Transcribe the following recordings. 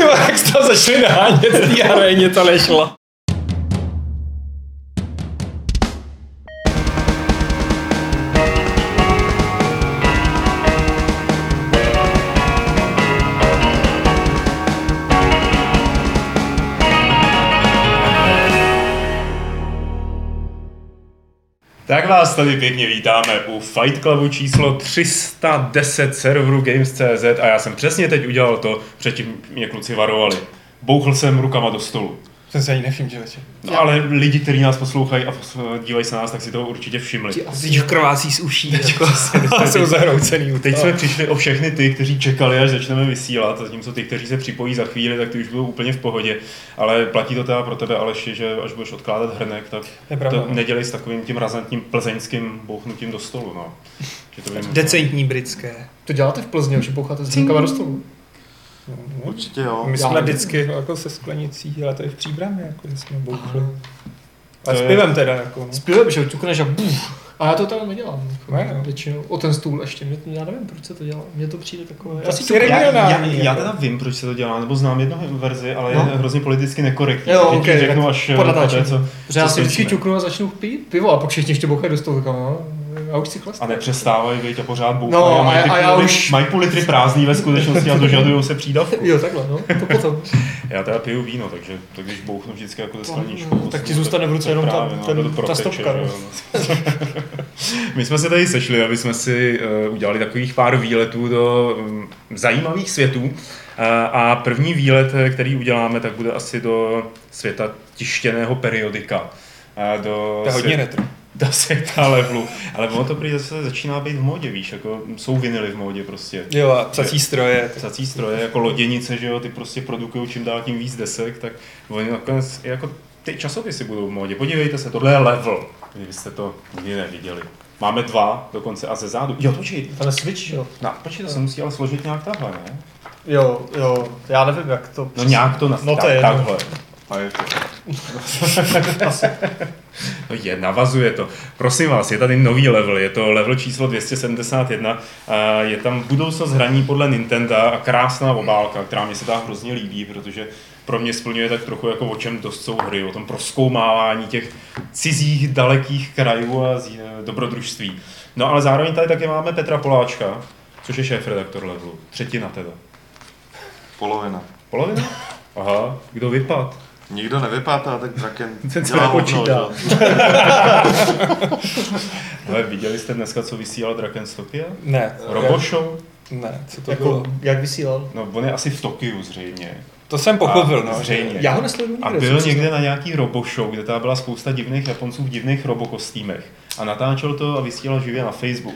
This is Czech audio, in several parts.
Jo, jak jste začali nahánět v té aréně, to nešlo. Tak vás tady pěkně vítáme u Fight Clubu číslo 310 serveru Games.cz a já jsem přesně teď udělal to, předtím mě kluci varovali. Bouchl jsem rukama do stolu. Jsem se ani nevšiml, člověče. No, ale lidi, kteří nás poslouchají a dívají se na nás, tak si toho určitě všimli. Asi krvácí z uší, jako. Jsou zahroucený. Teď jsme přišli o všechny ty, kteří čekali, až začneme vysílat, zatímco ty, kteří se připojí za chvíli, tak ty už budou úplně v pohodě. Ale platí to teda pro tebe, Aleši, že až budeš odkládat hrnek, tak Je pravda, to no. nedělej s takovým tím razantním plzeňským bouchnutím do stolu. No. Že to Decentní britské. To děláte v Plzni, že boucháte hrnkama do stolu. Určitě jo. My Já jsme vždycky jako se sklenicí, ale to je v příbramě, jako jsme bouchli. A s je- pivem teda, jako no. S pivem, že ťukneš a buf. A já to tam nedělám. Jako, Ne, no. Většinou o ten stůl ještě. Mě, já nevím, proč se to dělá. Mně to přijde takové. To Já. Já, já, já jako. teda vím, proč se to dělá, nebo znám jednu verzi, ale No. je hrozně politicky nekorektní. Jo, ok, řeknu tak až eh, poté, co, Protože já co si vždycky ťuknu a začnu pít pivo a pak všichni ještě bouchají do stolu. Říkám, no, já už si chlastám. A nepřestávají, viď, a pořád bouchají. No, a mají ty a já půl lit- už- Mají půl litry prázdný ve skutečnosti a dožadují se přídavku. Jo, takhle, no, to potom. Já teda piju víno, takže to když bouchnu vždycky jako ze skleníčku. No, tak ti zůstane v ruce jenom ta- ten- to ta stopka, no. jo, no. My jsme se tady sešli, aby jsme si uh, udělali takových pár výletů do um, zajímavých světů. Uh, a první výlet, eh, který uděláme, tak bude asi do světa tištěného periodika. Uh, do To je hodně svět- retro. Do světa levelu. Ale ono to prý zase začíná být v módě, víš, jako jsou vinily v módě prostě. Jo, a psací stroje. Psací stroje, jako loděnice, že jo, ty prostě produkují čím dál tím víc desek, tak oni nakonec jako ty časopisy budou v módě. Podívejte se, tohle je level, kdybyste to nikdy neviděli. Máme dva dokonce a ze zádu. Jo, počkej, Ale switch, jo. no, počkej, to se musí ale složit nějak takhle, ne? Jo, jo, já nevím, jak to. No nějak to na, No to tak, je takhle. A je to. No je, navazuje to. Prosím vás, je tady nový level, je to level číslo 271, a je tam budoucnost hraní podle Nintendo a krásná obálka, která mi se tak hrozně líbí, protože pro mě splňuje tak trochu jako o čem dost jsou hry, o tom proskoumávání těch cizích, dalekých krajů a dobrodružství. No ale zároveň tady taky máme Petra Poláčka, což je šéf-redaktor levelu. Třetina teda. Polovina. Polovina? Aha, kdo vypad? Nikdo nevypátá, tak Draken Ten se dělá že? Ale viděli jste dneska, co vysílal Draken z Tokia? Ne. Roboshow? Ne, co to Jako, bylo? jak vysílal? No, on je asi v Tokiu zřejmě. To jsem pochopil, A no. zřejmě. Já ho nesleduju A byl někde na nějaký roboshow, kde tam byla spousta divných Japonců v divných robokostýmech. A natáčel to a vysílal živě na Facebook.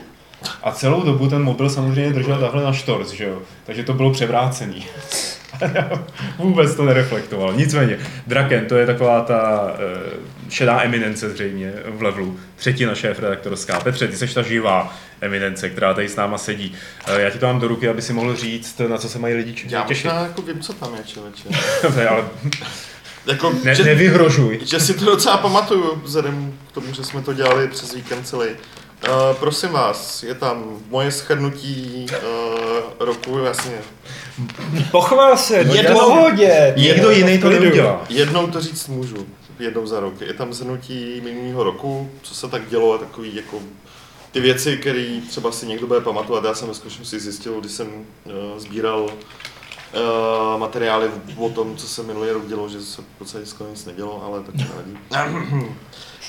A celou dobu ten mobil samozřejmě držel takhle na štorc, že jo? Takže to bylo převrácený. Vůbec to nereflektoval. Nicméně, Draken, to je taková ta uh, šedá eminence zřejmě v levelu. Třetina šéf redaktorská. Petře, ty seš ta živá eminence, která tady s náma sedí. Uh, já ti to mám do ruky, aby si mohl říct, na co se mají lidi či- Já těšit. možná jako vím, co tam je, člověče. Ne, ale Jako, ne, že, nevyhrožuj. že si to docela pamatuju, vzhledem k tomu, že jsme to dělali přes víkend celý. Uh, prosím vás, je tam moje shrnutí uh, roku, jasně. Pochval se, No, jednou jasně. hodě. Nikdo jiný to neudělá. Jednou to říct můžu, jednou za rok. Je tam zhrnutí minulého roku, co se tak dělo a takový jako ty věci, které třeba si někdo bude pamatovat. Já jsem ve skutečnosti zjistil, když jsem uh, sbíral uh, materiály o tom, co se minulý rok dělo, že se v podstatě skoro nic nedělo, ale tak to nevadí.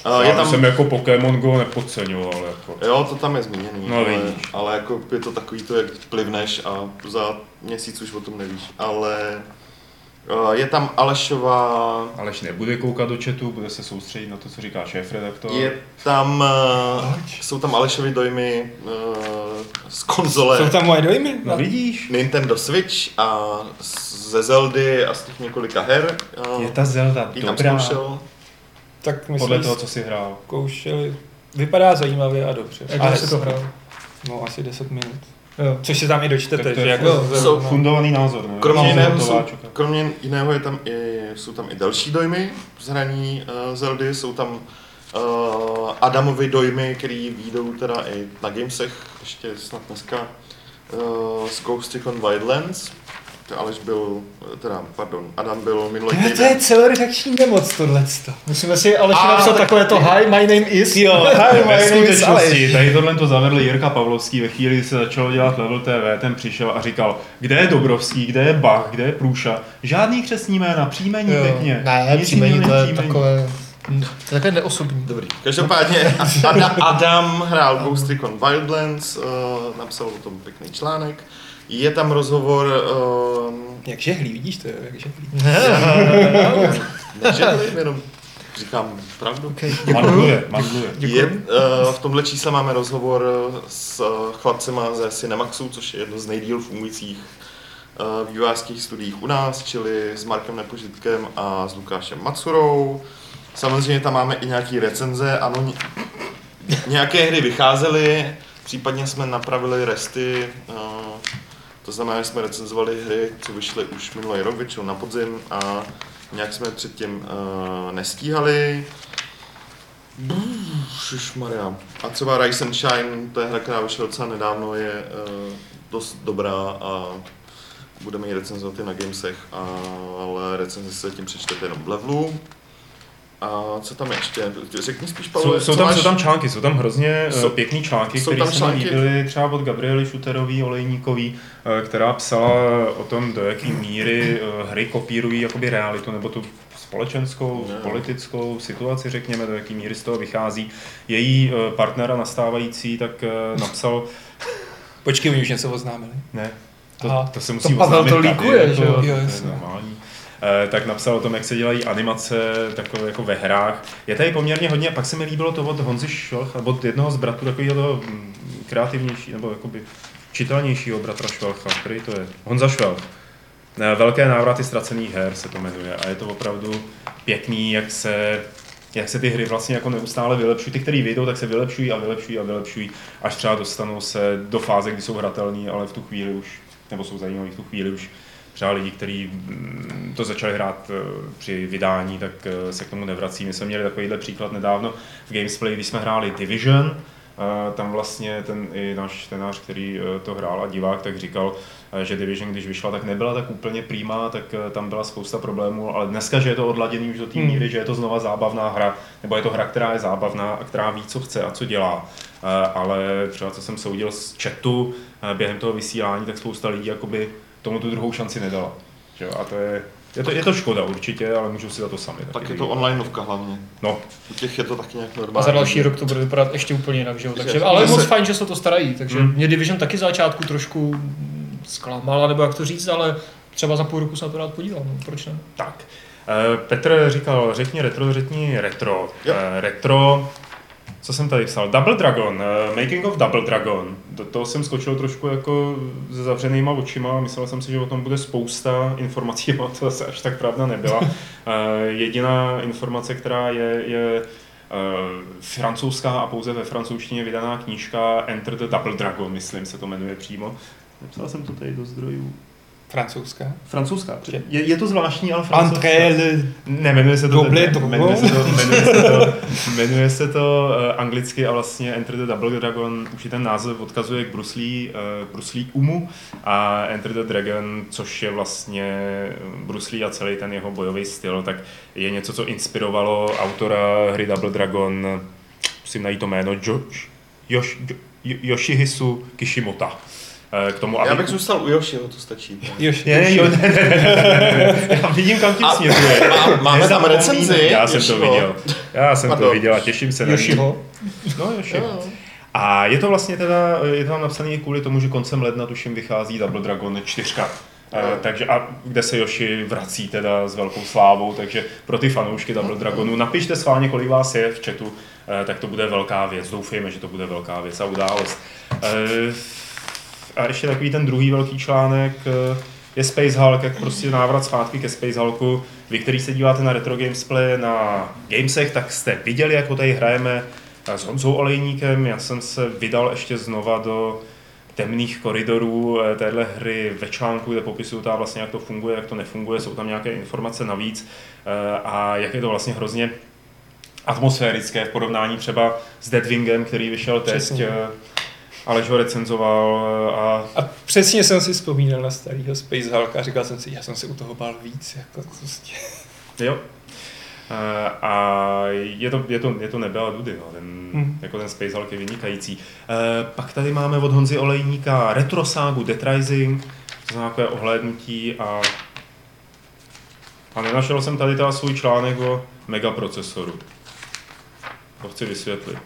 Uh, je Já tam, jsem jako Pokémon Go nepodceňoval. Jako. jo, to tam je zmíněný, No, ale, vidíš. ale jako je to takový to, jak plivneš a za měsíc už o tom nevíš. Ale uh, je tam Alešová Aleš nebude koukat do chatu, bude se soustředit na to, co říká šéf-redaktor. Je tam, uh, jsou tam Alešovy dojmy uh, z konzole Jsou tam moje dojmy? No vidíš, Nintendo Switch a ze Zeldy a z těch několika her. Uh, je ta Zelda tam dobrá, zkoušel. Tak my podle toho, co jsi hrál. zkoušeli. Vypadá zajímavě a dobře. Jak A si to hrál? No asi 10 minut. Jo. Což si tam i dočtete, Tak to je že jako... jo, jsou. Fundovaný názor, ne? Kromě jiného, jsou, kromě jiného je tam i, jsou tam i další dojmy z hraní uh, Zeldy, jsou tam uh, Adamovy dojmy, které výjdou teda i na Gamesech, ještě snad dneska, uh, z Ghost Recon Wildlands. Aleš byl, teda, pardon, Adam byl minulý Ne, to je týden. celoredakční nemoc tohleto. Musíme si ale A, napsat tak- takové to Hi, my name is. Jo, hi, my name is Aleš. tady tohle to zavedl Jirka Pavlovský ve chvíli, kdy se začalo dělat Level TV, ten přišel a říkal, kde je Dobrovský, kde je Bach, kde je Průša, žádný křesní jména, příjmení Jo. pěkně. Ne, Nic příjmení to je příjmení. takové, to je takové neosobní. Dobrý. Každopádně Adam, Adam hrál Ghost Recon Wildlands, uh, napsal o tom pěkný článek. Je tam rozhovor, uh, Jak žehlí, vidíš to, jak žehlí. nežehlím, jenom říkám pravdu. Okay, Mandluje, mandluje. Je, uh, v tomhle čísle máme rozhovor s uh, chlapcema ze Cinemaxu, což je jedno z nejdíl fungujících uh, vývojářských studiích u nás, čili s Markem Nepožitkem a s Lukášem Matsurou. Samozřejmě tam máme i nějaké recenze, ano, ně- nějaké hry vycházely, případně jsme napravili resty, uh, to znamená, že jsme recenzovali hry, co vyšly už minulý rok, většinou na podzim a nějak jsme předtím uh, nestíhali. Maria. A třeba Rise and Shine, to je hra, která vyšla docela nedávno, je uh, dost dobrá a budeme ji recenzovat i na Gamesech, ale recenzi se tím přečtete jenom v levelu. A co tam ještě? Řekni spíš, Pavel, Jsou, jsou, tam, máš? jsou tam články, jsou tam hrozně Jsou- jsou, pěkný články, které tam se mi články? líbily třeba od Gabriely Šuterový, Olejníkový, eh, která psala o tom, do jaké míry eh, hry kopírují jakoby realitu, nebo tu společenskou, Ne. politickou situaci, řekněme, do jaké míry z toho vychází. Její eh, partnera nastávající tak eh, napsal, Počkej, oni už něco oznámili. ne, to, Aha. to se musí To Pavel oznámit to tady, líkuje, jako, že jo? to Jo, je jasně. normální. Eh, tak napsal o tom, jak se dělají animace takové jako ve hrách. Je tady poměrně hodně, pak se mi líbilo to od Honzy Švelcha, od jednoho z bratrů, takového toho mm, kreativnější, nebo jakoby čitelnějšího bratra Švelcha, který to je? Honza Švelch. Eh, Velké návraty ztracených her se to jmenuje a je to opravdu pěkný, jak se jak se ty hry vlastně jako neustále vylepšují. Ty, které vyjdou, tak se vylepšují a vylepšují a vylepšují, až třeba dostanou se do fáze, kdy jsou hratelný, ale v tu chvíli už, nebo jsou zajímaví v tu chvíli už třeba lidi, kteří mm, to začali hrát eh, při vydání, tak eh, se k tomu nevrací. My jsme měli takovýhle příklad nedávno v Gamesplay, když jsme hráli Division, eh, tam vlastně ten i náš tenář, který to hrál a divák, tak říkal, že Division, když vyšla, tak nebyla tak úplně přímá, tak tam byla spousta problémů, ale dneska, že je to odladěný už do té Hmm. míry, že je to znova zábavná hra, nebo je to hra, která je zábavná a která ví, co chce a co dělá. Ale třeba co jsem soudil z chatu během toho vysílání, tak spousta lidí jakoby tomu tu druhou šanci nedala. Že jo? A to je, je to, je to škoda určitě, ale můžu si za to sami. Tak je to říct. onlineovka hlavně. No, U těch je to taky nějak A normální. za další rok to bude vypadat ještě úplně jinak, že jo? Takže, Že- ale je moc fajn, že se to starají, takže Hmm. mě Division taky začátku trošku zklamala, nebo jak to říct, ale třeba za půl roku se na to rád podívám, no, proč ne? tak. Eh, Petr říkal, řekni retro, řekni retro. Jo. Eh, Retro, co jsem tady psal? Double Dragon, eh, Making of Double Dragon. Do toho jsem skočil trošku jako se zavřenýma očima. Myslel jsem si, že o tom bude spousta informací, ale to zase až tak pravda nebyla. Eh, Jediná informace, která je, je eh, francouzská a pouze ve francouzštině vydaná knížka Enter the Double Dragon, myslím se to jmenuje přímo. Napsal jsem to tady do zdrojů. Francouzská. Francouzská. Je, je to zvláštní, ale francouzská. André le... Ne, jmenuje se to, ne, Dragon. jmenuje se to, jmenuje se to, jmenuje se to uh, anglicky a vlastně Enter the Double Dragon, už i ten název odkazuje k Bruce Lee, uh, Bruce Lee Umu a Enter the Dragon, což je vlastně Bruce Lee a celý ten jeho bojový styl, tak je něco, co inspirovalo autora hry Double Dragon, musím najít to jméno, Josh, Yosh, Yoshihisu Kishimota. Eh, K tomu, Já aby- bych zůstal u Yoshiho, to stačí. Jož, Ne, jo, ne, ne, ne, ne, ne. Já vidím, kam tím A- směřuje. má- máme tam recenzi Já jsem to viděl. Já jsem to viděl a těším se na. Yoshiho. No, Yoshiho. A je to vlastně teda, je to tam napsané kvůli tomu, že koncem ledna tuším vychází Double Dragon 4. Eh, takže a kde se Yoshi vrací teda s velkou slávou, takže pro ty fanoušky Double Dragonu napište sválně, kolik vás je v chatu, eh, tak to bude velká věc. Doufejme, že to bude velká věc a událost. Eh, a ještě takový ten druhý velký článek eh, je Space Hulk, jak prostě návrat zpátky ke Space Hulku. Vy, který se díváte na Retro Gamesplay na Gamesech, tak jste viděli, jak ho tady hrajeme s Honzou Olejníkem. Já jsem se vydal ještě znova do temných koridorů eh, téhle hry ve článku, kde popisuju ta vlastně, jak to funguje, jak to nefunguje, jsou tam nějaké informace navíc eh, a jak je to vlastně hrozně atmosférické v porovnání třeba s Deadwingem, který vyšel teď. Eh, Aleš ho recenzoval a A přesně jsem si vzpomínal na starého Space Hulka a říkal jsem si, já jsem se u toho bál víc. Jako prostě. jo. Eh, A je to, je to, je to nebe a dudy, no. ten, Hmm. jako ten Space Hulk je vynikající. Eh, Pak tady máme od Honzy Olejníka retroságu Dead Rising, to znamená takové ohlédnutí a a nenašel jsem tady teda svůj článek o megaprocesoru. To chci vysvětlit.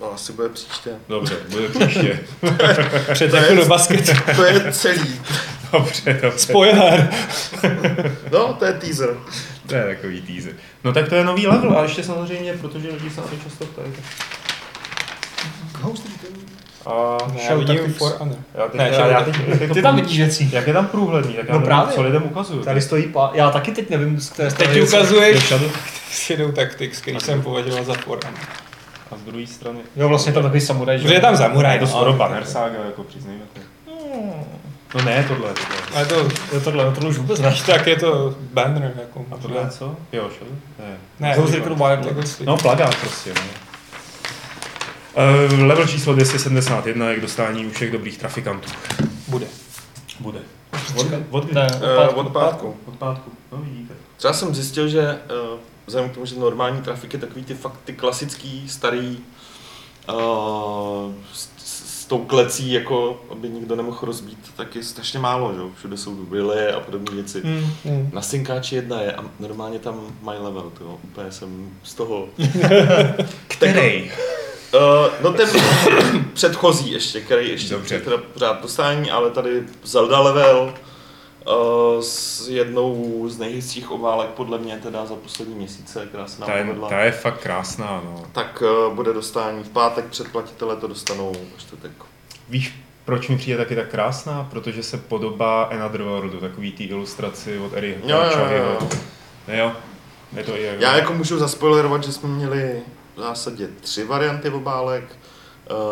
No, asi bude příště. Dobře, bude příště. Přetekl do basketu. To je celý. Dobře, dobře. Spoiler. No, to je teaser. To je takový teaser. No tak to je nový level a ještě samozřejmě, protože lidi se na to často ptají. tak- A Show Tactics. For Honor. já teď, Ne, já, já teď, Ty tam vidíš věcí. Jak je tam průhledný, tak já No no právě. co lidem ukazuju. Tady stojí pá... Já taky teď nevím, z které Teď ukazuješ Je Shadow Shadow Tactics, který jsem považoval za For Honor. A z druhé strany. Jo, vlastně tam takový samuraj, že? Je tam zamuraj. Je to skoro banner saga, jako přiznejme to. No ne, tohle, tohle. Ale to, Jo, tohle, no tohle už vůbec ne. tak je to banner. Jako, A tohle je co? Jo, Shadow? Ne. Ne, to- Wildlands. to Ghost No, plagát prostě, no. Uh, level číslo 271 je k dostání u všech dobrých trafikantů. Bude. Bude. Od, od, kdy? Ne, od od pátku. Od pátku. No vidíte. Třeba jsem zjistil, že uh, vzhledem k tomu, že normální trafik je takový ty fakt ty klasický, starý, uh, s, s, s tou klecí, jako aby nikdo nemohl rozbít, tak je strašně málo, že? jo. Všude jsou dubrily a podobné věci. Mm, mm. Na synkáči jedna je a normálně tam mají level, to úplně jsem z toho... Který? Uh, no ten předchozí ještě, který ještě Dobře. je teda pořád dostání, ale tady Zelda level s jednou z nejhezčích obálek podle mě teda za poslední měsíce, která se nám Ta je, povedla. ta je fakt krásná, no. Tak uh, bude dostání v pátek, předplatitelé to dostanou ve čtvrtek. Víš, proč mi přijde taky tak krásná? Protože se podobá Another Worldu, takový ty ilustraci od Eriho Jo, jo, jo, jo. Jo, je to jako... Já jako můžu zaspoilerovat, že jsme měli v zásadě tři varianty obálek.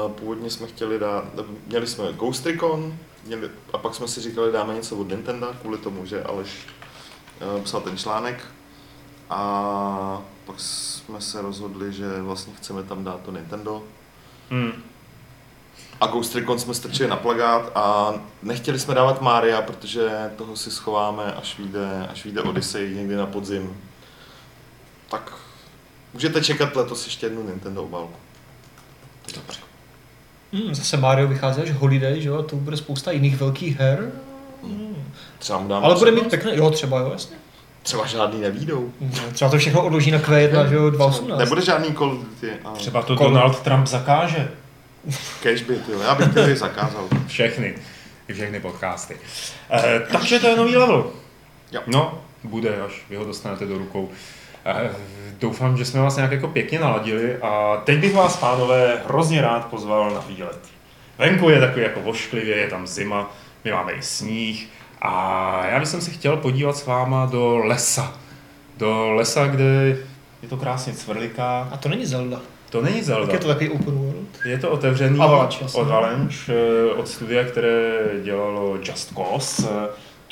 Uh, původně jsme chtěli dát, měli jsme Ghost Recon, měli, a pak jsme si říkali, dáme něco od Nintendo, kvůli tomu, že Aleš uh, psal ten článek. A pak jsme se rozhodli, že vlastně chceme tam dát to Nintendo. Hmm. A Ghost Recon jsme strčili na plagát a nechtěli jsme dávat Mária, protože toho si schováme, až vyjde, až vyjde Odyssey někdy na podzim. Tak můžete čekat letos ještě jednu Nintendo obálku. Dobře. Hmm, zase Mario vychází až Holiday, že jo, a to bude spousta jiných velkých her. Hmm. Třeba mu dáme Ale bude mít pěkné, jo, třeba jo, jasně. Třeba žádný nevídou. Hmm, Třeba to všechno odloží na Q1, že jo, 2018. Nebude žádný Call of Duty a Třeba to Kol- Donald Trump zakáže. Cashbit, jo. Já bych ty zakázal. Všechny. I všechny podcasty. Eh, takže to je nový level. Jo. No, bude, až vy ho dostanete do rukou. Eh, doufám, že jsme vás nějak jako pěkně naladili a teď bych vás, pánové, hrozně rád pozval na výlet. Venku je takový jako vošklivě, je tam zima, my máme i sníh a já bych se chtěl podívat s váma do lesa. Do lesa, kde je to krásně cvrliká. A to není Zelda. To není Zelda. Tak je to takový open world. Je to otevřený Avalanche, od Avalanche, eh, od studia, které dělalo Just Cause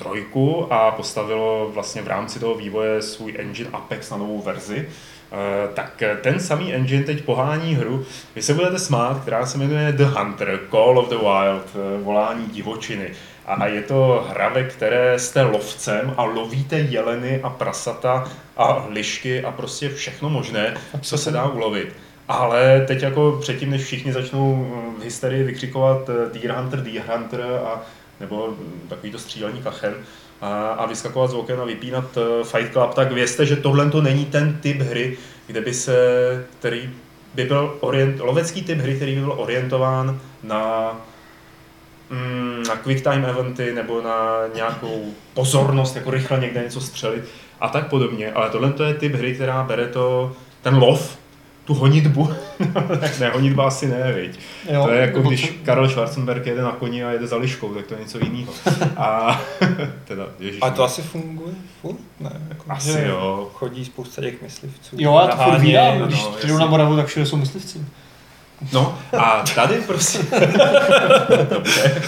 trojku a postavilo vlastně v rámci toho vývoje svůj engine Apex na novou verzi. Eh, Tak eh, ten samý engine teď pohání hru, vy se budete smát, která se jmenuje The Hunter, Call of the Wild, eh, volání divočiny. A je to hra, ve které jste lovcem a lovíte jeleny a prasata a lišky a prostě všechno možné, co se dá ulovit. Ale teď jako předtím, než všichni začnou v hysterii vykřikovat Deer Hunter, Deer Hunter a nebo mm, takový to střílení kachem a, a vyskakovat z oken a vypínat eh, Fight Club, tak vězte, že tohle to není ten typ hry, kde by se, který by byl orient, lovecký typ hry, který by byl orientován na mm, na quick time eventy nebo na nějakou pozornost, jako rychle někde něco střelit a tak podobně. Ale tohle to je typ hry, která bere to, ten lov, tu honitbu. ne, honitba asi ne, viď? Jo, to je jako když co- Karel Schwarzenberg jede na koni a jede za liškou, tak to je něco jiného. A teda, ježiš. A to asi funguje furt? Ne, jako, Asi že jo. Chodí spousta těch myslivců. Jo, já to furt vídám, no, když no, přijdu na. Moravu, tak všude jsou myslivci. No a tady prostě... Dobře.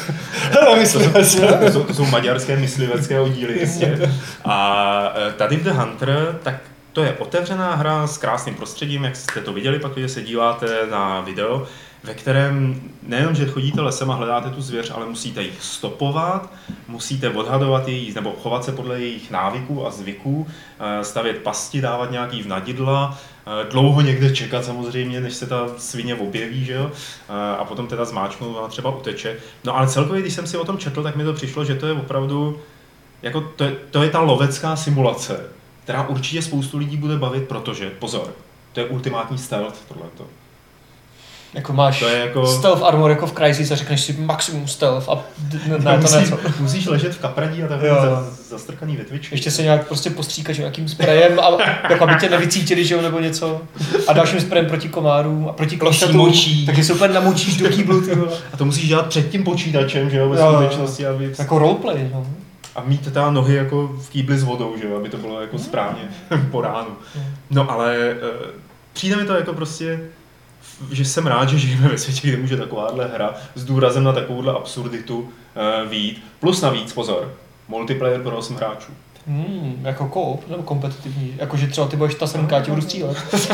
To jsou, to jsou, to jsou maďarské myslivecké oddíly, jistě. A eh, tady v The Hunter, tak To je otevřená hra s krásným prostředím, jak jste to viděli, pak když se díváte na video, ve kterém nejenom, že chodíte lesem a hledáte tu zvěř, ale musíte jich stopovat, musíte odhadovat její, nebo chovat se podle jejich návyků a zvyků, eh, stavět pasti, dávat nějaký vnadidla, eh, dlouho někde čekat samozřejmě, než se ta svině objeví, že jo? Eh, a potom teda zmáčknout a třeba uteče. No ale celkově, když jsem si o tom četl, tak mi to přišlo, že to je opravdu, jako to, je, to je ta lovecká simulace, která určitě spoustu lidí bude bavit, protože, pozor, to je ultimátní stealth, tohleto. Jako máš To je jako- stealth armor jako v Crysis a řekneš si maximum stealth a ne, ne, to co. musíš ležet v kapradí a takhle za, zastrkaný větvičky. Ještě se nějak prostě postříkat že, nějakým sprejem, a, jako aby tě nevycítili, že jo, nebo něco. A dalším sprejem proti komárům a proti kloštatům. Takže se úplně namočíš do kýblu. A to musíš dělat před tím počítačem, že jo, ve skutečnosti, aby... Jako roleplay, no. A mít teda nohy jako v kýbli s vodou, že jo, aby to bylo jako správně po ránu. No ale e, přijde mi to jako prostě, že jsem rád, že žijeme ve světě, kde může takováhle hra s důrazem na takovouhle absurditu e, vít. Plus navíc, pozor, multiplayer pro 8 hráčů. Hmm, jako koop, nebo kompetitivní. Jakože třeba ty budeš ta semka, ti budu střílet.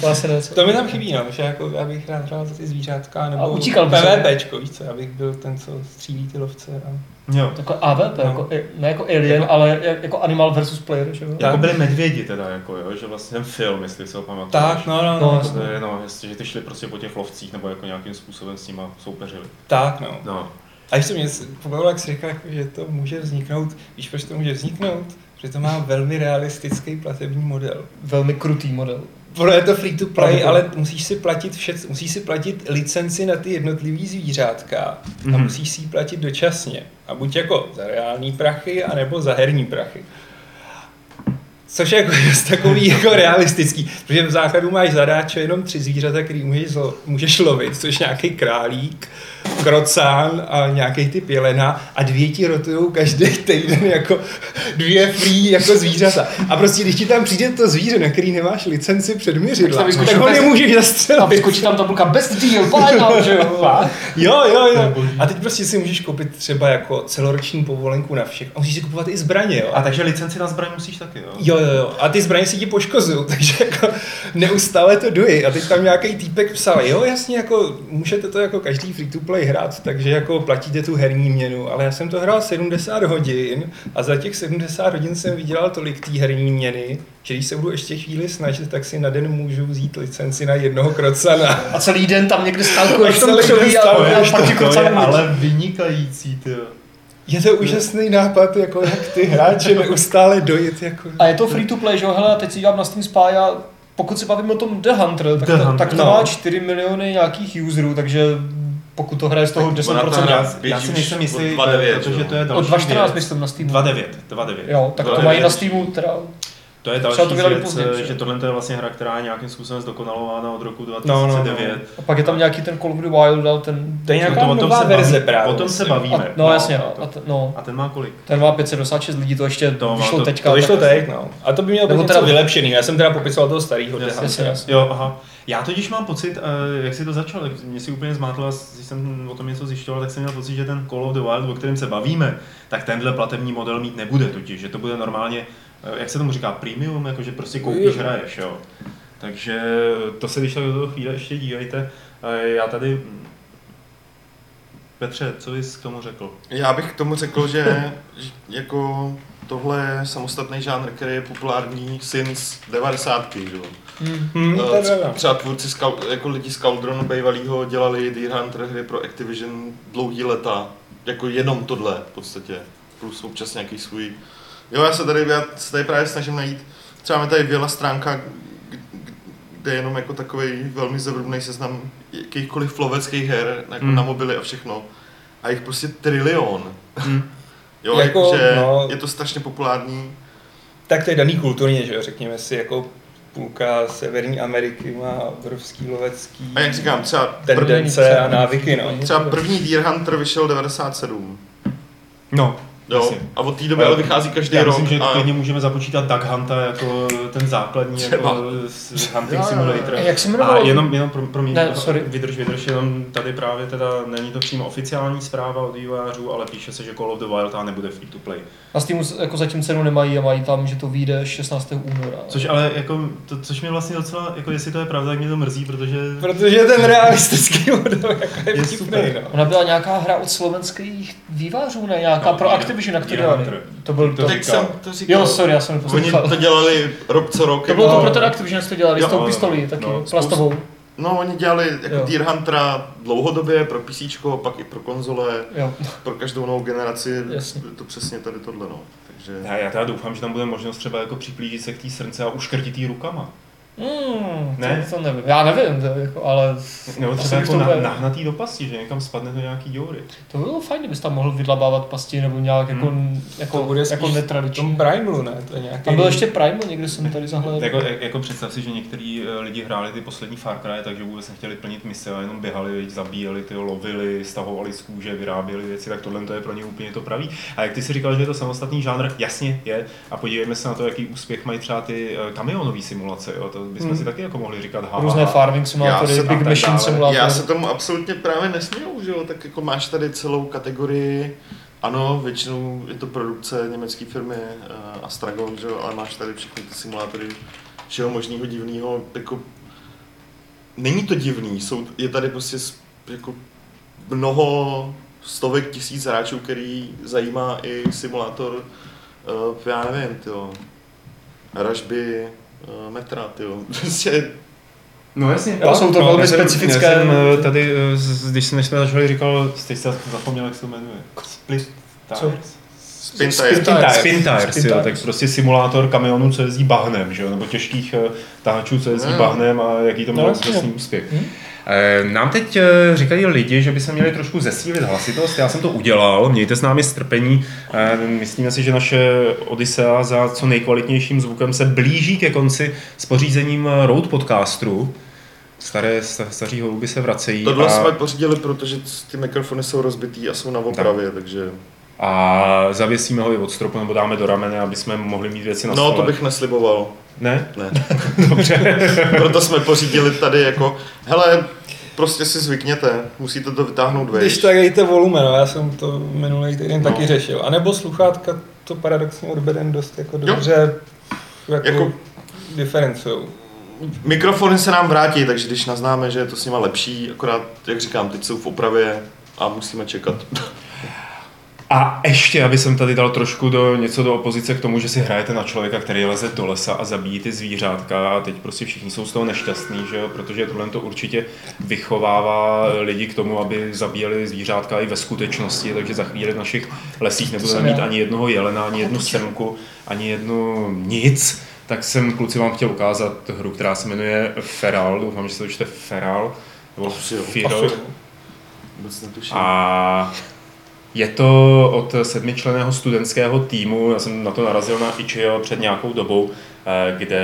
to asi? To mi tam chybí, no, že jako já bych rád hrál za ty zvířátka, nebo A utíkal PvPčko, víš co, abych byl ten, co střílí ty lovce. A... Jo. Jako AVP, No. jako, ne jako Alien, ale jako Animal versus Player, že jo? Jako byli medvědi teda, jako jo, že vlastně ten film, jestli si ho pamatuješ. Tak, no, no, No, no, no, jestli, že ty šli prostě po těch lovcích nebo jako nějakým způsobem s nima soupeřili. tak, no. No. A ještě mě pobavilo, jak jsi říkal, jako, že to může vzniknout, víš, proč to může vzniknout? Že to má velmi realistický platební model. Velmi krutý model. Ono je to free to play, ale musíš si platit vše, musíš si platit licenci na ty jednotlivý zvířátka a Mhm. musíš si ji platit dočasně. A buď jako za reální prachy, anebo za herní prachy. Což je jako takový jako realistický, protože v základu máš zadáče jenom tři zvířata, který můžeš, můžeš lovit, což nějaký králík, krocán a nějaký typ jelena a dvě ti rotují každý týden jako dvě free jako zvířata. A prostě když ti tam přijde to zvíře, na který nemáš licenci předměřidla, Tak tak ho bez- nemůžeš A zastřelit. vyskočí tam tabulka best deal, now, že jo? Jo, jo, jo. A teď prostě si můžeš koupit třeba jako celoroční povolenku na všech. A musíš si kupovat i zbraně, jo. A takže licenci na zbraň musíš taky, jo? Jo, jo, jo. A ty zbraně si ti poškozují, takže jako neustále to dojí. A teď tam nějaký týpek psal, jo, jasně, jako můžete to jako každý free to play hrát, takže jako platíte tu herní měnu, ale já jsem to hrál 70 hodin a za těch 70 hodin jsem vydělal tolik té herní měny, že když se budu ještě chvíli snažit, tak si na den můžu vzít licenci na jednoho krocana. A celý den tam někde stalkuješ tom celý a, to je ale vynikající, ty. Je to úžasný nápad, jako jak ty hráče neustále dojít. Jako... A je to free to play, že jo? Hele, a teď si dělám na Steam Spy a pokud se bavíme o tom The Hunter, tak, The to, Hunter, tak to no. má 4 miliony nějakých userů, takže pokud to hraje z toho Tak ona to 10%, hraje já, Já si nejsem jistý, od 2.9, protože to je od další 2.14 věc. myslím na Steamu. 2.9, 2.9. Jo, tak to 2.9. mají na Steamu teda. To je další to věc, později, že? že tohle je vlastně hra, která je nějakým způsobem zdokonalována od roku No, no, no. 2009. A pak je tam nějaký ten Call of the Wild, ale ten... To je nějaká No to o tom nová se verze baví, právě. O tom se bavíme. A, no, jasně, no. A, t, no. A ten má kolik? Ten má 526 lidí, to ještě To to má- vyšlo to- teďka. To vyšlo tak- teď, no. A to by mělo být teda- vylepšený. Já jsem teda popisoval toho starého Jasně, Jasně, jasně. Jo, aha. Já totiž mám pocit, eh, jak si to začal, tak mě si úplně zmátlo, a když jsem o tom něco zjišťoval, tak jsem měl pocit, že ten Call of the Wild, o kterém se bavíme, tak tenhle platební model mít nebude totiž, že to bude normálně, eh, jak se tomu říká, premium, jakože prostě koupíš, hraješ, jo. Takže to se když tak do toho chvíle ještě dívejte. Eh, Já tady, hm, Petře, co bys k tomu řekl? Já bych k tomu řekl, že že jako tohle je samostatný žánr, který je populární since 90. Že? Hmm. Pravda. Třeba tvůrci Skal, jako lidi z Cauldronu bývalýho dělali Deer Hunter hry pro Activision dlouhý leta. Jako jenom tohle v podstatě. Plus občas nějaký svůj... Jo, já se tady, já se tady právě snažím najít, třeba mi tady vyjela stránka, kde je jenom jako takový velmi zevrubný seznam jakýchkoliv loveckých her, jako Hmm. na mobily a všechno. A jich prostě trilion. Hmm. Jo, Jako, jako, že no. je to strašně populární. Tak to je daný kulturně, že jo, řekněme si, jako půlka Severní Ameriky má obrovský lovecký A jak říkám, třeba, tendence a návyky, no. třeba první Deer Hunter vyšel 97. No, Jo, Jasně. a od té doby ale vychází každý Já rok. myslím, že a... klidně můžeme započítat Duck Hunta jako ten základní Třeba. jako s- Hunting Jo, jo, jo. Simulator. Jak se A jenom, jenom pro, pro mě, Ne, sorry. vydrž, vydrž, jenom tady právě teda není to přímo oficiální zpráva od vývojářů, ale píše se, že Call of the Wild a nebude free to play. A s tím jako zatím cenu nemají a mají tam, že to vyjde 16. února. Což ale jako, to, což mě vlastně docela, jako jestli to je pravda, tak mě to mrzí, protože Protože ten realistický model jako je Je vtipný, super. no. Ona byla nějaká hra od slovenských vývářů, ne? Nějaká No, pro Gear- Activision, na Gear které Hunter. to byl To to. Tak jsem to říkal. Jo, sorry, já jsem Oni neposlouchal. to dělali rok co rok. To bylo to jako- pro ten Activision, co to dělali, Jo, s tou pistolí no, taky, no, plastovou. No, oni dělali jako Jo. Deer Huntera dlouhodobě pro PC, pak i pro konzole, Jo, pro každou novou generaci. Jasně. To přesně tady tohle, no. Takže... já, já teda doufám, že tam bude možnost třeba jako připlížit se k té srnce a uškrtit jí rukama. Mm, Ne? To, to nevím. Já nevím, to, jako, ale Nebo třeba jako na, nahnatý do pasti, že někam spadne do nějaký děury. to bylo fajn, kdybys tam mohl vydlabávat pasti nebo nějak jako, jako, To bude jako spíš v tom netradiční. Primalu, ne? To je nějaký... Tam byl ještě Primal, někde jsem tady zahledal. Jako, jako představ si, že některý eh, lidi hráli ty poslední Far Cry, takže vůbec nechtěli plnit mise a jenom běhali, zabíjeli, ty, lovili, stahovali z kůže, vyráběli věci, tak tohle to je pro ně úplně to pravý. A jak ty si říkal, že je to samostatný žánr, jasně je. A podívejme se na to, jaký úspěch mají třeba ty eh, kamionové simulace. Jo? To bychom Hmm. si taky jako mohli říkat. Ha, Různé farming simulátory, Já se- Big Machine dále. simulátory. Já se tomu absolutně právě nesměju, že jo, tak jako máš tady celou kategorii, ano, většinou je to produkce německé firmy uh, Astragon, že jo, ale máš tady všechny ty simulátory všeho možného divného, jako není to divný, jsou, je tady prostě jako mnoho stovek tisíc hráčů, který zajímá i simulátor, uh, já nevím, tyjo, ražby, metra, tyjo, prostě No jasně. Jo, jsou to velmi já jsem- specifické- Já jsem eh, tady, eh, když jsme jsme začali, říkal, teď jsi zapomněl, jak se to jmenuje. Split? Tires? spin Spin tires. tires. Spin tires, Spin jo, tires. tak prostě simulátor kamionů, co jezdí bahnem, že jo, nebo těžkých eh, tahačů, co jezdí No. bahnem a jaký to No, mělo jasně. úžasný úspěch. Hm? Eh, Nám teď eh, říkají lidi, že by se měli trošku zesílit hlasitost. Já jsem to udělal, mějte s námi strpení. Eh, Myslíme si, že naše Odyssea za co nejkvalitnějším zvukem se blíží ke konci s pořízením Road Podcasteru. Staré, sta- staří holuby se vracejí. Tohle a... jsme pořídili, protože ty mikrofony jsou rozbitý a jsou na opravě, takže... a zavěsíme ho i od stropu nebo dáme do ramene, aby jsme mohli mít věci na No, stole. to bych nesliboval. Ne? Ne. Dobře. Proto jsme pořídili tady jako, hele, prostě si zvykněte, musíte to vytáhnout Když vejš. tak dejte volumen, no, já jsem to minulý týden No. taky řešil. A nebo sluchátka to paradoxně od Beden dost jako dobře jako, Jako- diferencujou. Mikrofony se nám vrátí, takže když naznáme, že je to s nima lepší, akorát, jak říkám, teď jsou v opravě a musíme čekat. A ještě, aby jsem tady dal trošku do, něco do opozice k tomu, že si hrajete na člověka, který leze do lesa a zabíjí ty zvířátka a teď prostě všichni jsou z toho nešťastní, že jo? protože tohle to určitě vychovává lidi k tomu, aby zabíjeli zvířátka i ve skutečnosti, takže za chvíli v našich lesích nebudeme mít ani jednoho jelena, ani jednu srnku, ani jednu nic, tak jsem kluci vám chtěl ukázat hru, která se jmenuje Feral, doufám, že se to čte Feral, nebo. Feral. Asi. Vůbec netuším. A je to od sedmičleného studentského týmu, já jsem na to narazil na Itch.io před nějakou dobou, eh, kde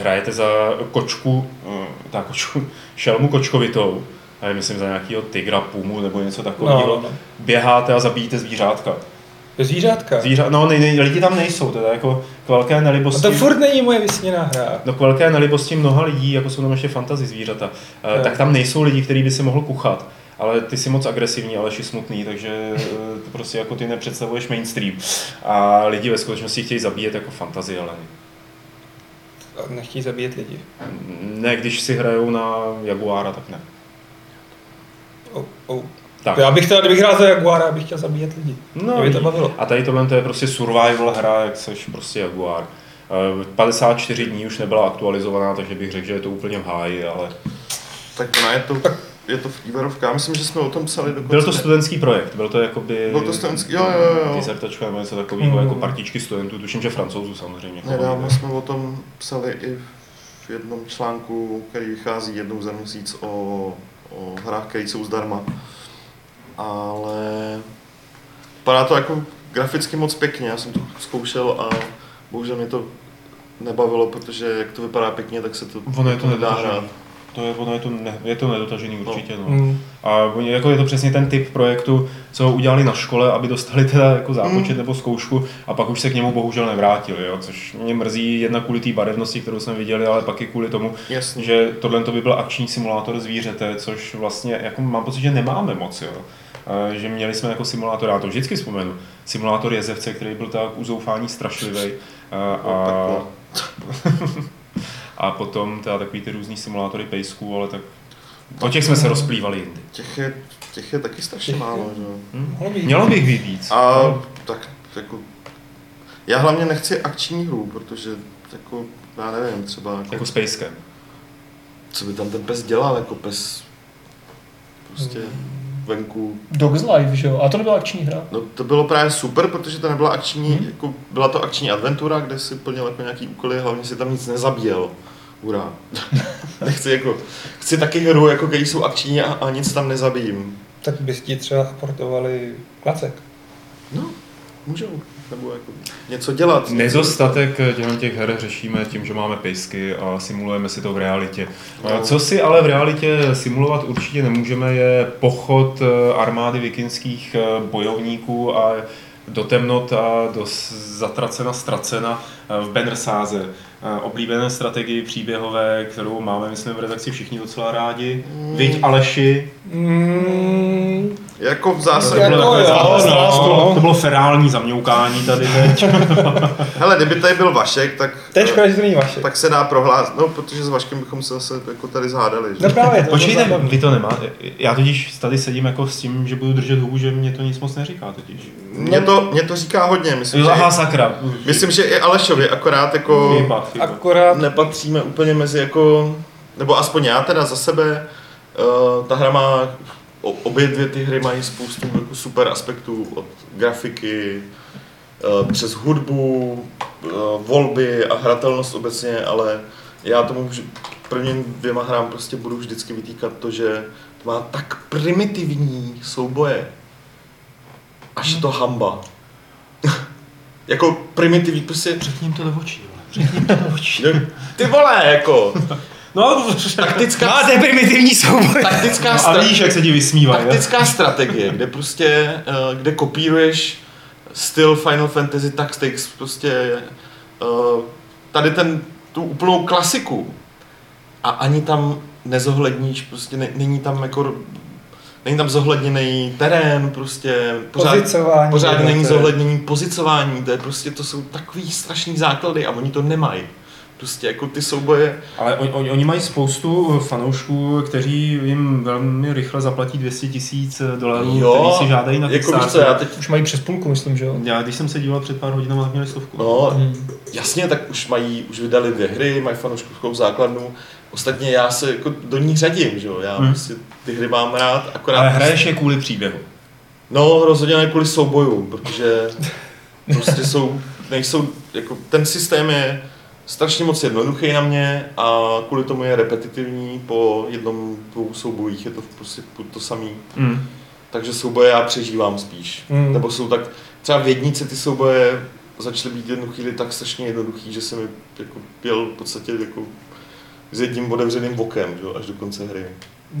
hrajete za kočku, eh, ta kočku, šelmu kočkovitou, a myslím za nějakého tygra, pumu nebo něco takového. No, no, no. Běháte a zabíjíte zvířátka. Zvířátka. Zvířa, no, nej, nej, lidi tam nejsou, teda jako k velké nelibosti. to furt není moje vysněná hra. No k velké nelibosti mnoha lidí, jako jsou tam ještě fantasy zvířata, eh, Jo. tak tam nejsou lidi, který by si mohl kuchat. Ale ty jsi moc agresivní, ale jsi smutný, takže eh, to prostě jako ty nepředstavuješ mainstream. A lidi ve skutečnosti chtějí zabíjet jako fantasy, ale A Nechtějí zabíjet lidi. ne, když si hrajou na Jaguára, tak ne. Oh, oh. Tak. Já bych teda, kdybych hrál za Jaguara, abych chtěl zabíjet lidi. No, Mě by to bavilo. a tady tohle to je prostě survival hra, jak seš prostě Jaguar. Eh, 54 dní už nebyla aktualizovaná, takže bych řekl, že je to úplně v háji, ale Tak ona je to, je to Feverovka. Myslím, že jsme o tom psali dokonce. byl to studentský projekt, byl to jakoby... Byl to studentský, jo, jo, jo. Dizertačka nebo něco takového, Mm. jako partičky studentů, tuším, že francouzů samozřejmě. Nedávno jsme o tom psali i v jednom článku, který vychází jednou za měsíc o, o hrách, které jsou zdarma. Ale vypadá to jako graficky moc pěkně, já jsem to zkoušel a bohužel mě to nebavilo, protože jak to vypadá pěkně, tak se to Ono je to nedá hrát. To je, ono je to, ne, je to nedotažený určitě. No. Mm. A oni- jako je to přesně ten typ projektu, co udělali na škole, aby dostali teda jako zápočet nebo zkoušku a pak už se k němu bohužel nevrátili, jo? což mě mrzí jedna kvůli té barevnosti, kterou jsme viděli, ale pak i kvůli tomu, Jasně. že tohle to by byl akční simulátor zvířete, což vlastně jako mám pocit, že nemáme moc, jo. A Že měli jsme jako simulátor, já to vždycky vzpomenu, simulátor jezevce, který byl tak uzoufání strašlivý. A, a, peklo. a potom teda takový ty různý simulátory pejsků, ale tak o těch jsme se rozplývali jindy. Těch je, těch je taky strašně málo, že? jo. Hm? Mělo bych být víc. A tak jako... Já hlavně nechci akční hru, protože jako, já nevím, třeba jako, Jako s pejskem. co by tam ten pes dělal, jako pes prostě venku. Dogs Life, že jo? A to nebyla akční hra. No to bylo právě super, protože to nebyla akční, Hmm. jako, byla to akční adventura, kde si plnil jako nějaký úkoly, hlavně si tam nic nezabíjel. Hurá. Nechci jako, chci taky hru, jako když jsou akční a, a nic tam nezabijím. Tak bys ti třeba aportovali klacek. No, můžou. Nebo jako něco dělat. Nedostatek těchto těch her řešíme tím, že máme pejsky a simulujeme si to v realitě. No. Co si ale v realitě simulovat určitě nemůžeme, je pochod eh, armády vikingských eh, bojovníků a do temnot a do zatracena, ztracena eh, v Benrsáze. Eh, Oblíbené strategii příběhové, kterou máme, myslím, v redakci všichni docela rádi. Viď Aleši, Mm, Jako v to zásadě, Jako bylo, takové jo, za- no. to bylo, to bylo ferální zamňoukání tady teď. hele, kdyby tady byl Vašek, tak, to škoda, že to není vaše. tak se dá prohlásit, no protože s Vaškem bychom se zase jako tady zhádali. Že? No právě, to Počkejte, bylo vy to nemáte. Já totiž tady sedím jako s tím, že budu držet hubu, že mě to nic moc neříká totiž. Mě to, mě to říká hodně, myslím, že, Aha, i, sakra. myslím, že i Alešovi, akorát jako Chyba, chyba. Akorát nepatříme úplně mezi jako, nebo aspoň já teda za sebe, uh, ta hra má, obě dvě ty hry mají spoustu jako super aspektů, od grafiky, uh, přes hudbu, uh, volby a hratelnost obecně, ale já tomu vž- prvním dvěma hrám prostě budu vždycky vytýkat to, že má tak primitivní souboje, až je to hamba. jako primitivní, prostě Řekni to do očí. No, Ty vole, jako, No, taktická, máte primitivní souboj. taktická, a stra- víš, jak se ti vysmívají. ne? taktická strategie, kde prostě, eh, kde kopíruješ styl Final Fantasy Tactics, prostě eh, tady ten, tu úplnou klasiku a ani tam nezohledníš, prostě ne, není tam jako, není tam zohledněný terén, prostě pořád, Pozicování. pořád není zohlednění pozicování, to je prostě, to jsou takový strašný základy a oni to nemají. Prostě jako ty souboje, Ale on, on, oni mají spoustu fanoušků, kteří jim velmi rychle zaplatí 200 tisíc dolarů, Jo, který si žádají na jako víš co, já teď Už mají přes půlku, myslím, že jo? Já, když jsem se díval před pár hodinami, tak měli stovku. No, Hmm. jasně, tak už mají, už vydali dvě hry, mají fanouškovskou základnu. Ostatně já se jako do ní řadím, že jo, já Hmm. hmm. prostě ty hry mám rád, akorát... Ale hraješ je kvůli příběhu. No, rozhodně ne kvůli soubojům, protože prostě jsou, nejsou, jako ten systém je strašně moc jednoduchý na mě a kvůli tomu je repetitivní, po jednom, dvou soubojích je to prostě to samý. Mm. Takže souboje já přežívám spíš. Hmm. Mm. Nebo jsou tak, třeba v jednici ty souboje začaly být jednu chvíli tak strašně jednoduchý, že jsem jako pěl v podstatě jako s jedním otevřeným okem, že? jo, až do konce hry.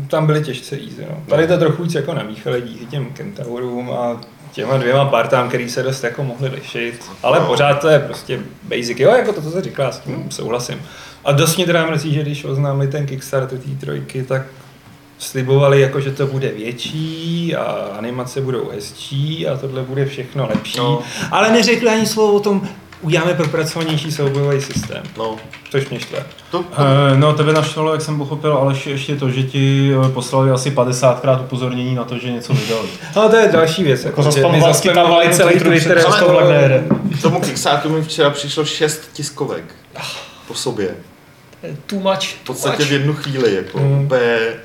Tam byly těžce easy, no. Tady to trochu víc jako namíchali díky těm kentaurům a těma dvěma partám, který se dost jako mohli lišit. Ale No. pořád to je prostě basic. Jo, jako to, co se říká, s tím souhlasím. A dost mě teda mrzí, že když oznámili ten Kickstarter té trojky, tak slibovali, jako, že to bude větší a animace budou hezčí a tohle bude všechno lepší. No. Ale neřekli ani slovo o tom, uděláme propracovanější soubojový systém, No, což mě štve. to, to Eh, No, tebe naštvalo, jak jsem pochopil, ale ještě, to, že ti eh, poslali asi 50krát upozornění na to, že něco vydali. No to je další věc. Jako, Jako že zaspamovali- my zaspamovali celý Twitter. Ale- tomu Kickstarteru mi včera přišlo šest tiskovek po sobě. Too much. V podstatě v jednu chvíli, jako Mm. úplně,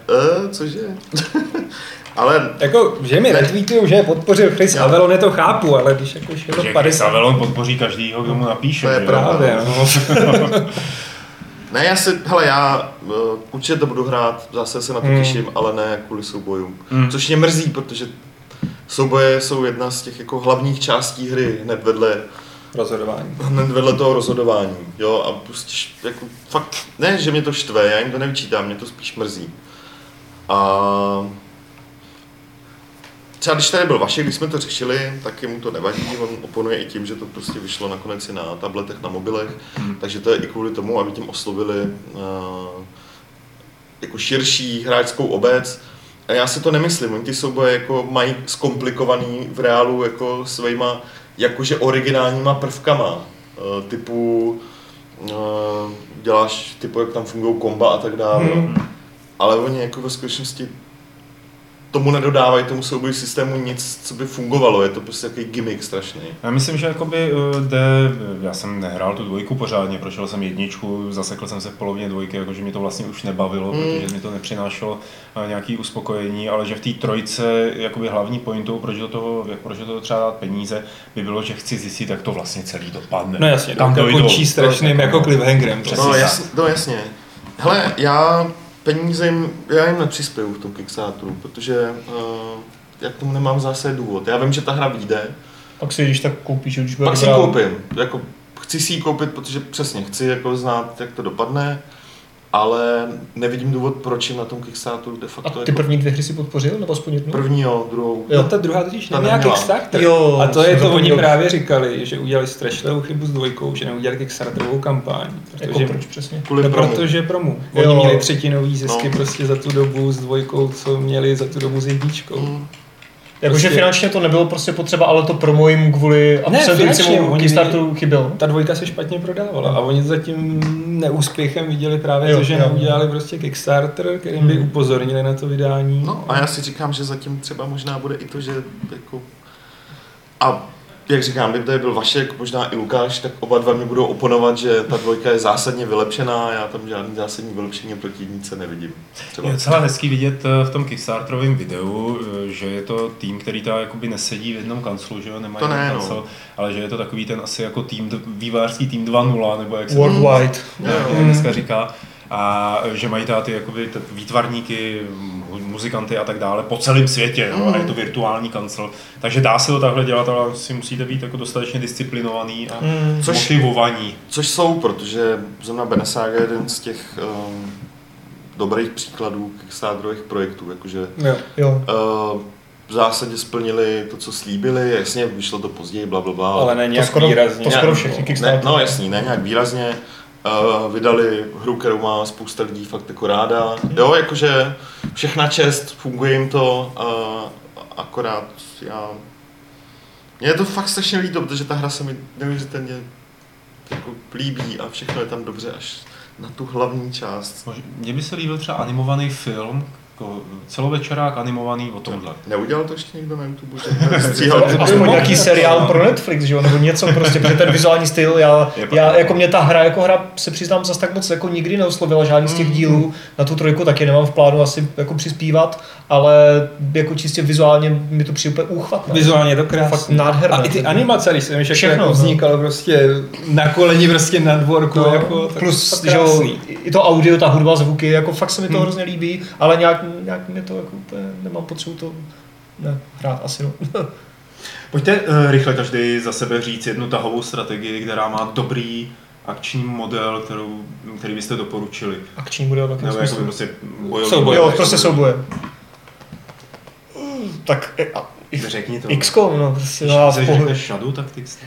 eh, cože? Ale Jako, že mi retweetují, že je podpořil Chris Jo. Avelon, to chápu, ale když jako už je to Že 50... Avelon podpoří každýho, kdo mu napíše. To je? Právě, no. Ne, já si, hele, já uh, určitě to budu hrát, zase se na to Hmm. těším, ale ne kvůli soubojům. Hmm. Což mě mrzí, protože souboje jsou jedna z těch jako hlavních částí hry, hned vedle, Rozhodování. hned vedle toho rozhodování. Jo, a prostě jako fakt, ne, že mě to štve, já jim to nevyčítám, mě to spíš mrzí. A třeba když tady byl Vašek, když jsme to řešili, tak mu to nevadí, on oponuje i tím, že to prostě vyšlo nakonec i na tabletech, na mobilech, Hmm. takže to je i kvůli tomu, aby tím oslovili uh, jako širší hráčskou obec. A já si to nemyslím, oni ty souboje jako mají zkomplikovaný v reálu jako svýma jakože originálníma prvkama, uh, typu uh, děláš typu, jak tam fungují komba a tak dále. Hmm. Ale oni jako ve skutečnosti tomu nedodávají tomu souboji systému nic, co by fungovalo. Je to prostě takový gimmick strašný. Já myslím, že jakoby eh, jde, já jsem nehrál tu dvojku pořádně, prošel jsem jedničku, zasekl jsem se v polovině dvojky, jakože mě to vlastně už nebavilo, Hmm. protože mi to nepřinášelo eh, nějaký uspokojení, ale že v té trojce jakoby hlavní pointou, proč do toho, jak proč do toho třeba dát peníze, by bylo, že chci zjistit, jak to vlastně celý dopadne. No jasně, Tam to končí strašným To- jako cliffhangerem. Přesně No, tak. jasně, no jasně. Hele, já peníze jim, já jim nepřispěju v tom Kickstarteru, protože uh, já k tomu nemám zase důvod. Já vím, že ta hra vyjde, Pak si když tak koupíš, když bude pak si ji koupím. Jako, chci si ji koupit, protože přesně chci jako znát, jak to dopadne, ale nevidím důvod, proč jim na tom Kickstarteru de A facto ty jako první dvě hry si podpořil, nebo aspoň jednu? první, jo, druhou. Jo. No ta druhá totiž Ta neměla. Kickstarter. Jo, a to je to, oni právě říkali, že udělali strašlivou chybu s dvojkou, že neudělali Kickstarterovou kampaň. Jako Protože, proč přesně? Kvůli no, promu. protože promu. Oni Jo. měli třetinový zisky No. prostě za tu dobu s dvojkou, co měli za tu dobu s jedničkou. Mm. Jakože Prostě- finančně to nebylo prostě potřeba, ale to promo jim kvůli absentujícímu oni- Kickstarteru chybělo. Ta dvojka se špatně prodávala a oni zatím neúspěchem viděli právě Jo, to, že jo. neudělali prostě Kickstarter, kterým by Hmm. upozornili na to vydání. No a já si říkám, že zatím třeba možná bude i to, že jako... A jak říkám, kdyby tady byl Vašek, možná i Lukáš, tak oba dva mi budou oponovat, že ta dvojka je zásadně vylepšená a já tam žádný zásadní vylepšení proti jednice nevidím. Třeba. Je docela hezký vidět eh, v tom Kickstarterovém videu, eh, že je to tým, který ta jakoby nesedí v jednom kanclu, že jo, nemá To jeden ne, no. kancel, ale že je to takový ten asi jako tým, vývářský tým 2.0, nebo jak se to Worldwide. Jo. jak dneska říká. A že mají teda ty jakoby, ty výtvarníky, mu- muzikanty a tak dále po celém světě, jo, a je to virtuální kancel. Takže dá se to takhle dělat, ale si musíte být jako dostatečně disciplinovaný a Mm. Což- motivovaní. Což jsou, protože zrovna Benesaga je jeden z těch um, dobrých příkladů Kickstarterových projektů, jakože Jo. Jo. uh, v zásadě splnili to, co slíbili, jasně, vyšlo to později, bla, bla, bla. Ale ne nějak skoro- výrazně. to skoro Ne, všechny ne, Kickstartery. No jasný, ne nějak výrazně. Vydali hru, kterou má spousta lidí fakt jako ráda. Jo, jakože všechna čest, funguje jim to, uh, akorát já... Mně je to fakt strašně líto, protože ta hra se mi neuvěřitelně jako líbí a všechno je tam dobře až na tu hlavní část. Mně by se líbil třeba animovaný film, jako celovečerák animovaný o tomhle. Neudělal to ještě někdo na YouTube, že stříhal Aspoň nějaký seriál pro Netflix, že jo, nebo něco prostě, protože ten vizuální styl, já, já jako mě ta hra jako hra se přiznám zase tak moc jako nikdy neoslovila žádný z těch dílů, na tu trojku taky nemám v plánu asi jako přispívat, ale jako čistě vizuálně mi to přijde úplně úchvatné. Vizuálně je to krásné. Fakt nádherné. A i ty animace, když jsem Všechno, jako no. vznikalo prostě na koleni prostě na dvorku, No, jako, tak plus, že jo, i to audio, ta hudba, zvuky, jako fakt se mi to Hmm. hrozně líbí, ale nějak, nějak mě to jako úplně, nemám potřebu to ne, hrát asi no. Pojďte uh, rychle každý za sebe říct jednu tahovou strategii, která má dobrý akční model, kterou, který byste doporučili. Akční bude v Nebo jako prostě bojový Souboje. Jo, model. prostě souboje. Tak e, a- Řekni to. XCOM, no, prostě no, Když řekneš Shadow Tactics.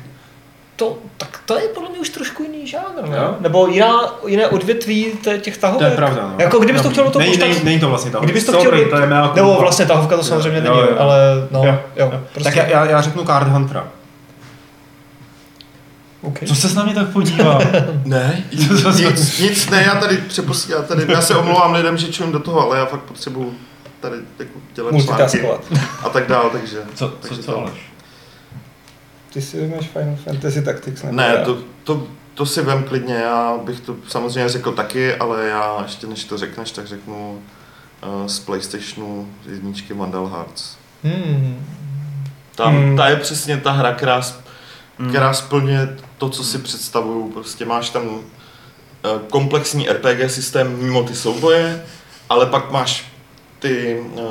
To, tak to je podle mě už trošku jiný žánr, ne? Jo? Nebo jiná, jiné odvětví těch To tahovek. je pravda, no. Jako kdybys to No, chtěl toho není, pustit, není, není to vlastně tahovka. Kdybys to chtěl, to je mea nebo vlastně tahovka to samozřejmě Jo, není, jo, jo. ale no, Jo, jo, jo. prostě. Tak já, já, řeknu Card Huntera. okay. Co se s na mě tak podívá? Ne, Co- co- nic, nic, ne, já tady přepustím, já tady, já se omlouvám lidem, že čujem do toho, ale já fakt potřebuju tady jako dělat články a tak dál, takže. Co, co, takže co to- Aleš? Ty si vezmeš Final Fantasy Tactics, nebo Ne, já? to, to, to si vem klidně, já bych to samozřejmě řekl taky, ale já ještě než to řekneš, tak řeknu uh, z Playstationu z jedničky Vandal Hearts. Hmm. Tam, Hmm. ta je přesně ta hra, která, Hmm. která splňuje to, co si představuju. Prostě máš tam uh, komplexní RPG systém mimo ty souboje, ale pak máš ty uh,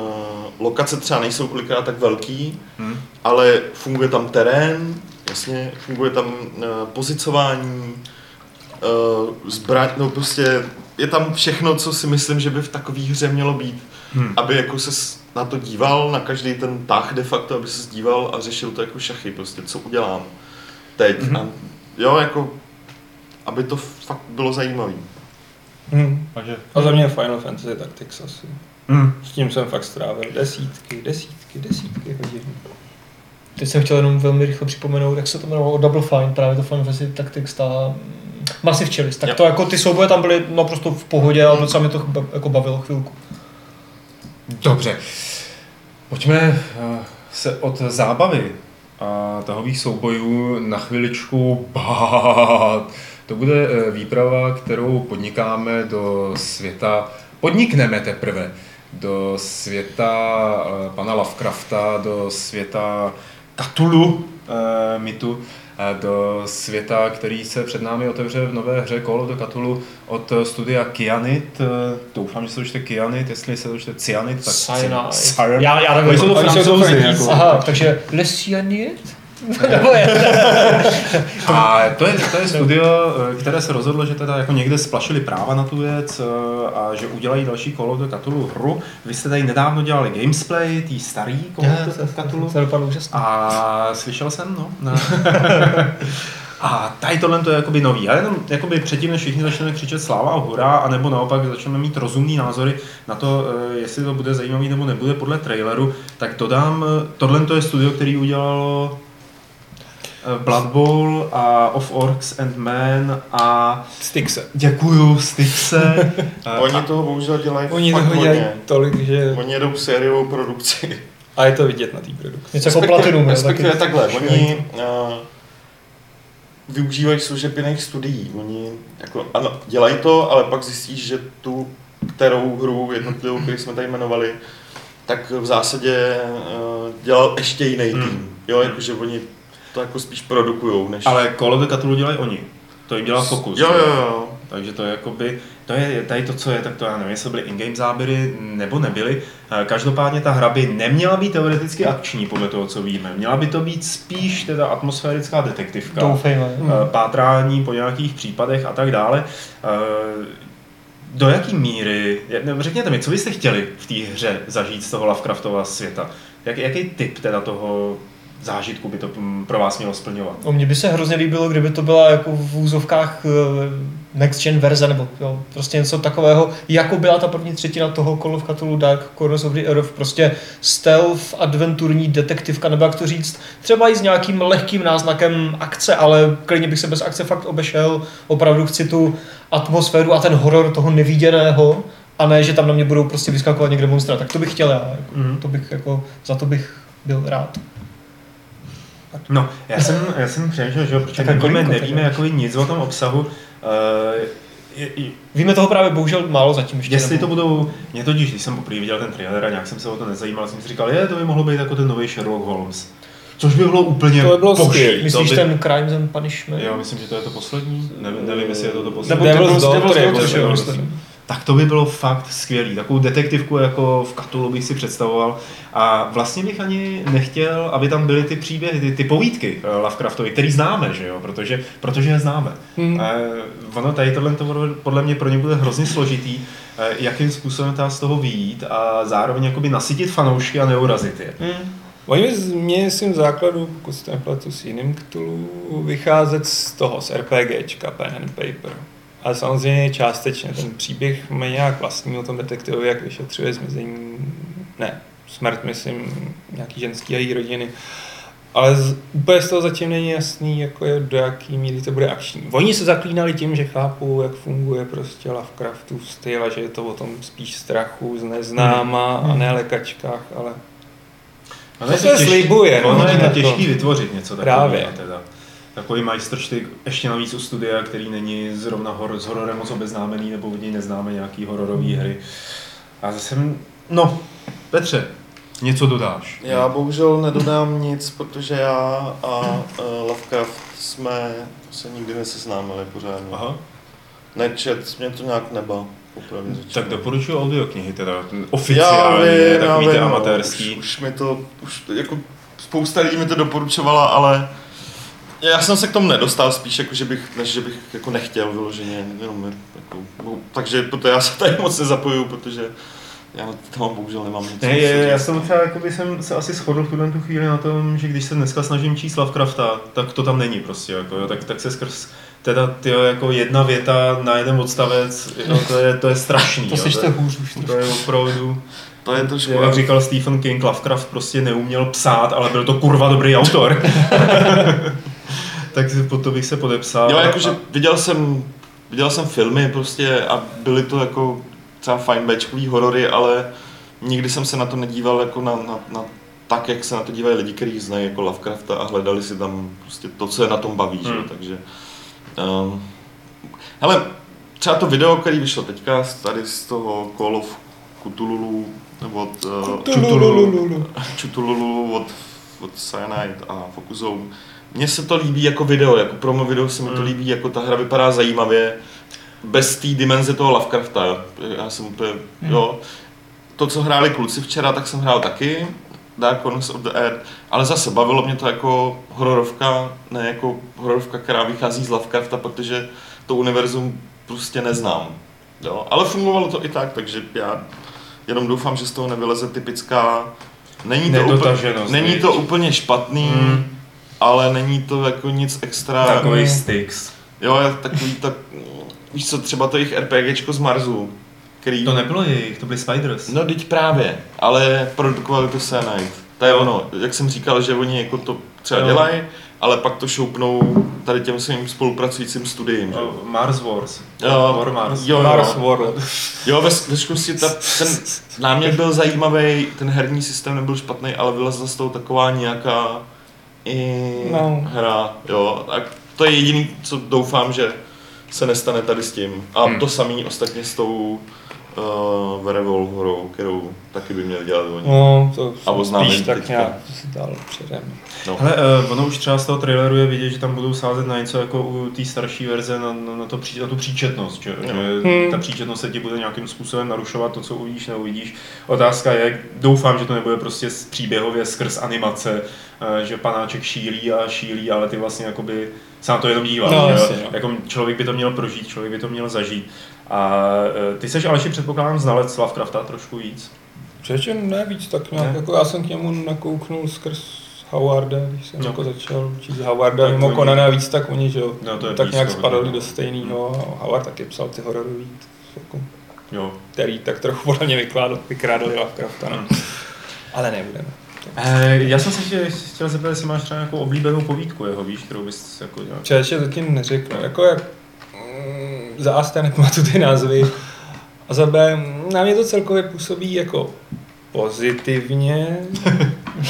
lokace třeba nejsou kolikrát tak velký, Hm? ale funguje tam terén, jasně, funguje tam uh, pozicování, uh, zbraň, no prostě je tam všechno, co si myslím, že by v takové hře mělo být, Hm. aby jako se na to díval, na každý ten tah de facto, aby se díval a řešil to jako šachy, prostě co udělám teď. Mm-hmm. A jo, jako, aby to fakt bylo zajímavé. Hmm. Takže, A za mě Final Fantasy Tactics asi. Mm. S tím jsem fakt strávil desítky, desítky, desítky hodin. Teď jsem chtěl jenom velmi rychle připomenout, jak se to jmenovalo, Double Fine, právě to Final Fantasy Tactics, ta mm, Massive Chalice. Tak Jo. to jako ty souboje tam byly naprosto v pohodě, ale docela mě to jako bavilo chvilku. Dobře. Pojďme eh, se od zábavy a tahových soubojů na chviličku bát. To bude eh, výprava, kterou podnikáme do světa, podnikneme teprve, do světa eh, pana Lovecrafta, do světa Cthulhu eh, mitu, eh, do světa, který se před námi otevře v nové hře Call of the Cthulhu od studia Kyanit. Eh, Doufám, že se to čte Kyanit, jestli se to čte Cyanit, tak Cyanide. Já, já Oni jsou to francouzi, jako. Aha, takže Le Cyanide? Nebo je? A to je, to je studio, eh, které se rozhodlo, že teda jako někde splašili práva na tu věc eh, a že udělají další Call of the Cthulhu hru. Vy jste tady nedávno dělali Gamesplay, tý starý Call of the Cthulhu. A slyšel jsem, no. no. A tady tohle to je jakoby nový. A jenom jakoby předtím, než všichni začneme křičet sláva a hurá, anebo naopak začneme mít rozumný názory na to, eh, jestli to bude zajímavý nebo nebude podle traileru, tak dodám, tohle to je studio, který udělalo Blood Bowl a Of Orcs and Men a Styxe. děkuju Styxe. Eh, Oni toho bohužel dělají Oni fakt toho dělají tolik, že... Oni jedou sériovou produkci. A je to vidět na té produkci. Něco jako Platinum. respektive takhle, oni uh, využívají služeb jiných studií. Oni jako, ano, dělají to, ale pak zjistíš, že tu kterou hru jednotlivou, který jsme tady jmenovali, tak v zásadě uh, dělal ještě jiný Hmm. tým. Jo, jakože oni to jako spíš produkujou, než... Ale Call of the Cthulhu dělají oni. To jim dělá Focus. Jo, jo, jo. Takže to je jakoby, to je tady to, co je, tak to já nevím, jestli byly in-game záběry nebo nebyly. Eh, Každopádně ta hra by neměla být teoreticky akční, podle toho, co víme. Měla by to být spíš teda atmosférická detektivka. Doufejme. eh, Pátrání po nějakých případech a tak dále. Eh, Do jaký míry, řekněte mi, co byste chtěli v té hře zažít z toho Lovecraftova světa? Jak, jaký typ teda toho zážitku by to mm, pro vás mělo splňovat? No, mně by se hrozně líbilo, kdyby to byla jako v úzovkách eh, next gen verze, nebo jo, prostě něco takového, jako byla ta první třetina toho Call of Cthulhu Dark Corners of the Earth, prostě stealth, adventurní detektivka, nebo jak to říct, třeba i s nějakým lehkým náznakem akce, ale klidně bych se bez akce fakt obešel, opravdu chci tu atmosféru a ten horor toho neviděného, a ne, že tam na mě budou prostě vyskakovat někde monstra, tak to bych chtěl já, jako, Mhm. to bych jako, za to bych byl rád. No, já jsem, já jsem přemýšlel, že jo, protože nevíme, nevíme jakoby nic o tom obsahu. Uh, je, je, Víme toho právě bohužel málo zatím ještě. jestli to nebo- budou, mě totiž, když jsem poprvé viděl ten trailer a nějak jsem se o to nezajímal, jsem si říkal, je, to by mohlo být jako ten nový Sherlock Holmes. Což by bylo úplně To by bylo. To Myslíš by, ten Crimes and Punishment? Jo, myslím, že to je to poslední. Nevím, nevím jestli je to to poslední. Nebo Devil's Devil's- Daughter Devil's je Daughter, poslední. Tak to by bylo fakt skvělý. Takovou detektivku jako v Cthulhu bych si představoval. A vlastně bych ani nechtěl, aby tam byly ty příběhy, ty, ty povídky eh, Lovecraftovi, který známe, že jo? Protože, protože je známe. Hmm. Eh, ono tady tohle to podle mě pro ně bude hrozně složitý, eh, jakým způsobem ta z toho vyjít a zároveň jakoby nasytit fanoušky a neurazit je. Hmm. Oni z- mě svým základu, pokud se nepletu s jiným Cthulhu, vycházet z toho, z RPGčka, pen and paper. Ale samozřejmě částečně ten příběh má nějak vlastní o tom detektivovi, jak vyšetřuje zmizení, ne, smrt, myslím, nějaký ženský a její rodiny. Ale z, úplně z toho zatím není jasný, jako je, do jaký míry to bude akční. Oni se zaklínali tím, že chápou, jak funguje prostě Lovecraftův styl a že je to o tom spíš strachu z neznáma a ne lekačkách, ale Ono To je se těžký- slibuje, no, Ono je to jako- těžký vytvořit něco takového. Právě. Teda. Takový majstrštyk, ještě navíc u studia, který není zrovna hor, s hororem moc obeznámený, nebo od něj neznáme nějaký hororový hry. A zase, no, Petře, něco dodáš? Já bohužel nedodám nic, protože já a uh, Lovecraft jsme se nikdy neseznámili pořádně. Aha. Nečet, mě to nějak neba. Tak doporučuji audioknihy, teda Já oficiálně, já takový vím, ty no, amatérský. Už, už mi to, už jako spousta lidí mi to doporučovala, ale já jsem se k tomu nedostal spíš, jako, že bych, než že bych jako nechtěl vyloženě, jenom jako, no, takže proto já se tady moc nezapojuju, protože já tam bohužel nemám nic. Ne, je, já jsem třeba jakoby jsem se asi shodl v tuhle tu chvíli na tom, že když se dneska snažím číst Lovecrafta, tak to tam není prostě, jako, jo, tak, tak se skrz teda tyjo, jako jedna věta na jeden odstavec, jo, to, je, to je strašný. To jo, sečte hůř už. To je opravdu, To je trošku... jak říkal Stephen King, Lovecraft prostě neuměl psát, ale byl to kurva dobrý autor. tak pod to bych se podepsal. Jo, jakože A- viděl jsem, viděl jsem filmy prostě a byly to jako třeba fajn bečkový horory, ale nikdy jsem se na to nedíval jako na, na, na tak, jak se na to dívají lidi, kteří znají jako Lovecrafta a hledali si tam prostě to, co je na tom baví, že? jo, Hmm. takže... Um, hele, třeba to video, který vyšlo teďka z- tady z toho Call of Cthulhu, nebo od, uh, Tululululu. Cthulhu od, od Cyanide a Focusou. Mně se to líbí jako video, jako promo video se mi to Hmm. líbí, jako ta hra vypadá zajímavě, bez té dimenze toho Lovecrafta, jo. já jsem úplně, jo. To, co hráli kluci včera, tak jsem hrál taky, Dark Corners of the Earth, ale zase bavilo mě to jako hororovka, ne jako hororovka, která vychází z Lovecrafta, protože to univerzum prostě neznám. Jo. Ale fungovalo to i tak, takže já jenom doufám, že z toho nevyleze typická Není to, úplně, není to úplně špatný, Mm. Ale není to jako nic extra. Takový Styx. Jo, je takový tak, víš co, třeba to jejich RPGčko z Marsu, který... To nebylo jejich, to byly Spiders. No, teď právě, ale produkovali to Cyanide. To je ono, jak jsem říkal, že oni jako to třeba Jo. dělají, ale pak to šoupnou tady těm svým spolupracujícím studiím. Že? Mars Wars. Jo, War Mars. jo, Mars jo. World. Jo, ve, ve skutečnosti ta, ten námět byl zajímavý, ten herní systém nebyl špatný, ale vylezla z toho taková nějaká i No. hra, jo. A to je jediný, co doufám, že se nestane tady s tím. A Hmm. to samý ostatně s tou uh, Werewolf hrou, kterou taky by měli dělat oni. No, to A spíš tak teďka. nějak dál předem. No. Hele, uh, ono už třeba z toho traileru je vidět, že tam budou sázet na něco jako u té starší verze, na, na, na, to, pří- na tu příčetnost, že, No. že Hmm. ta příčetnost se ti bude nějakým způsobem narušovat to, co uvidíš, neuvidíš. Otázka je, doufám, že to nebude prostě z- příběhově skrz animace, eh, že panáček šílí a šílí, ale ty vlastně jakoby se na to jenom díváš. No, jasně, no. Jako člověk by to měl prožít, člověk by to měl zažít. A eh, ty seš Aleši předpokládám znalec Lovecrafta trošku víc. Přeče ne víc tak nějak, Ne. jako já jsem k němu nakouknul skrz Howarda, když jsem No. jako začal číst Howarda, Tak mimo oni- Conana víc, tak oni, že jo, No, to je tak nějak spadali do stejného. Howard taky psal ty hororový, jako, Jo. který tak trochu podle mě vykládal, vykrádali Lovecrafta, no. Ale nebudeme. Eh, já jsem se tě chtěl zeptat, jestli máš třeba nějakou oblíbenou povídku jeho, víš, kterou bys jako dělal. Čeče zatím neřekl, jako jak za A jste nepamatuju ty názvy, a za B na mě to celkově působí jako pozitivně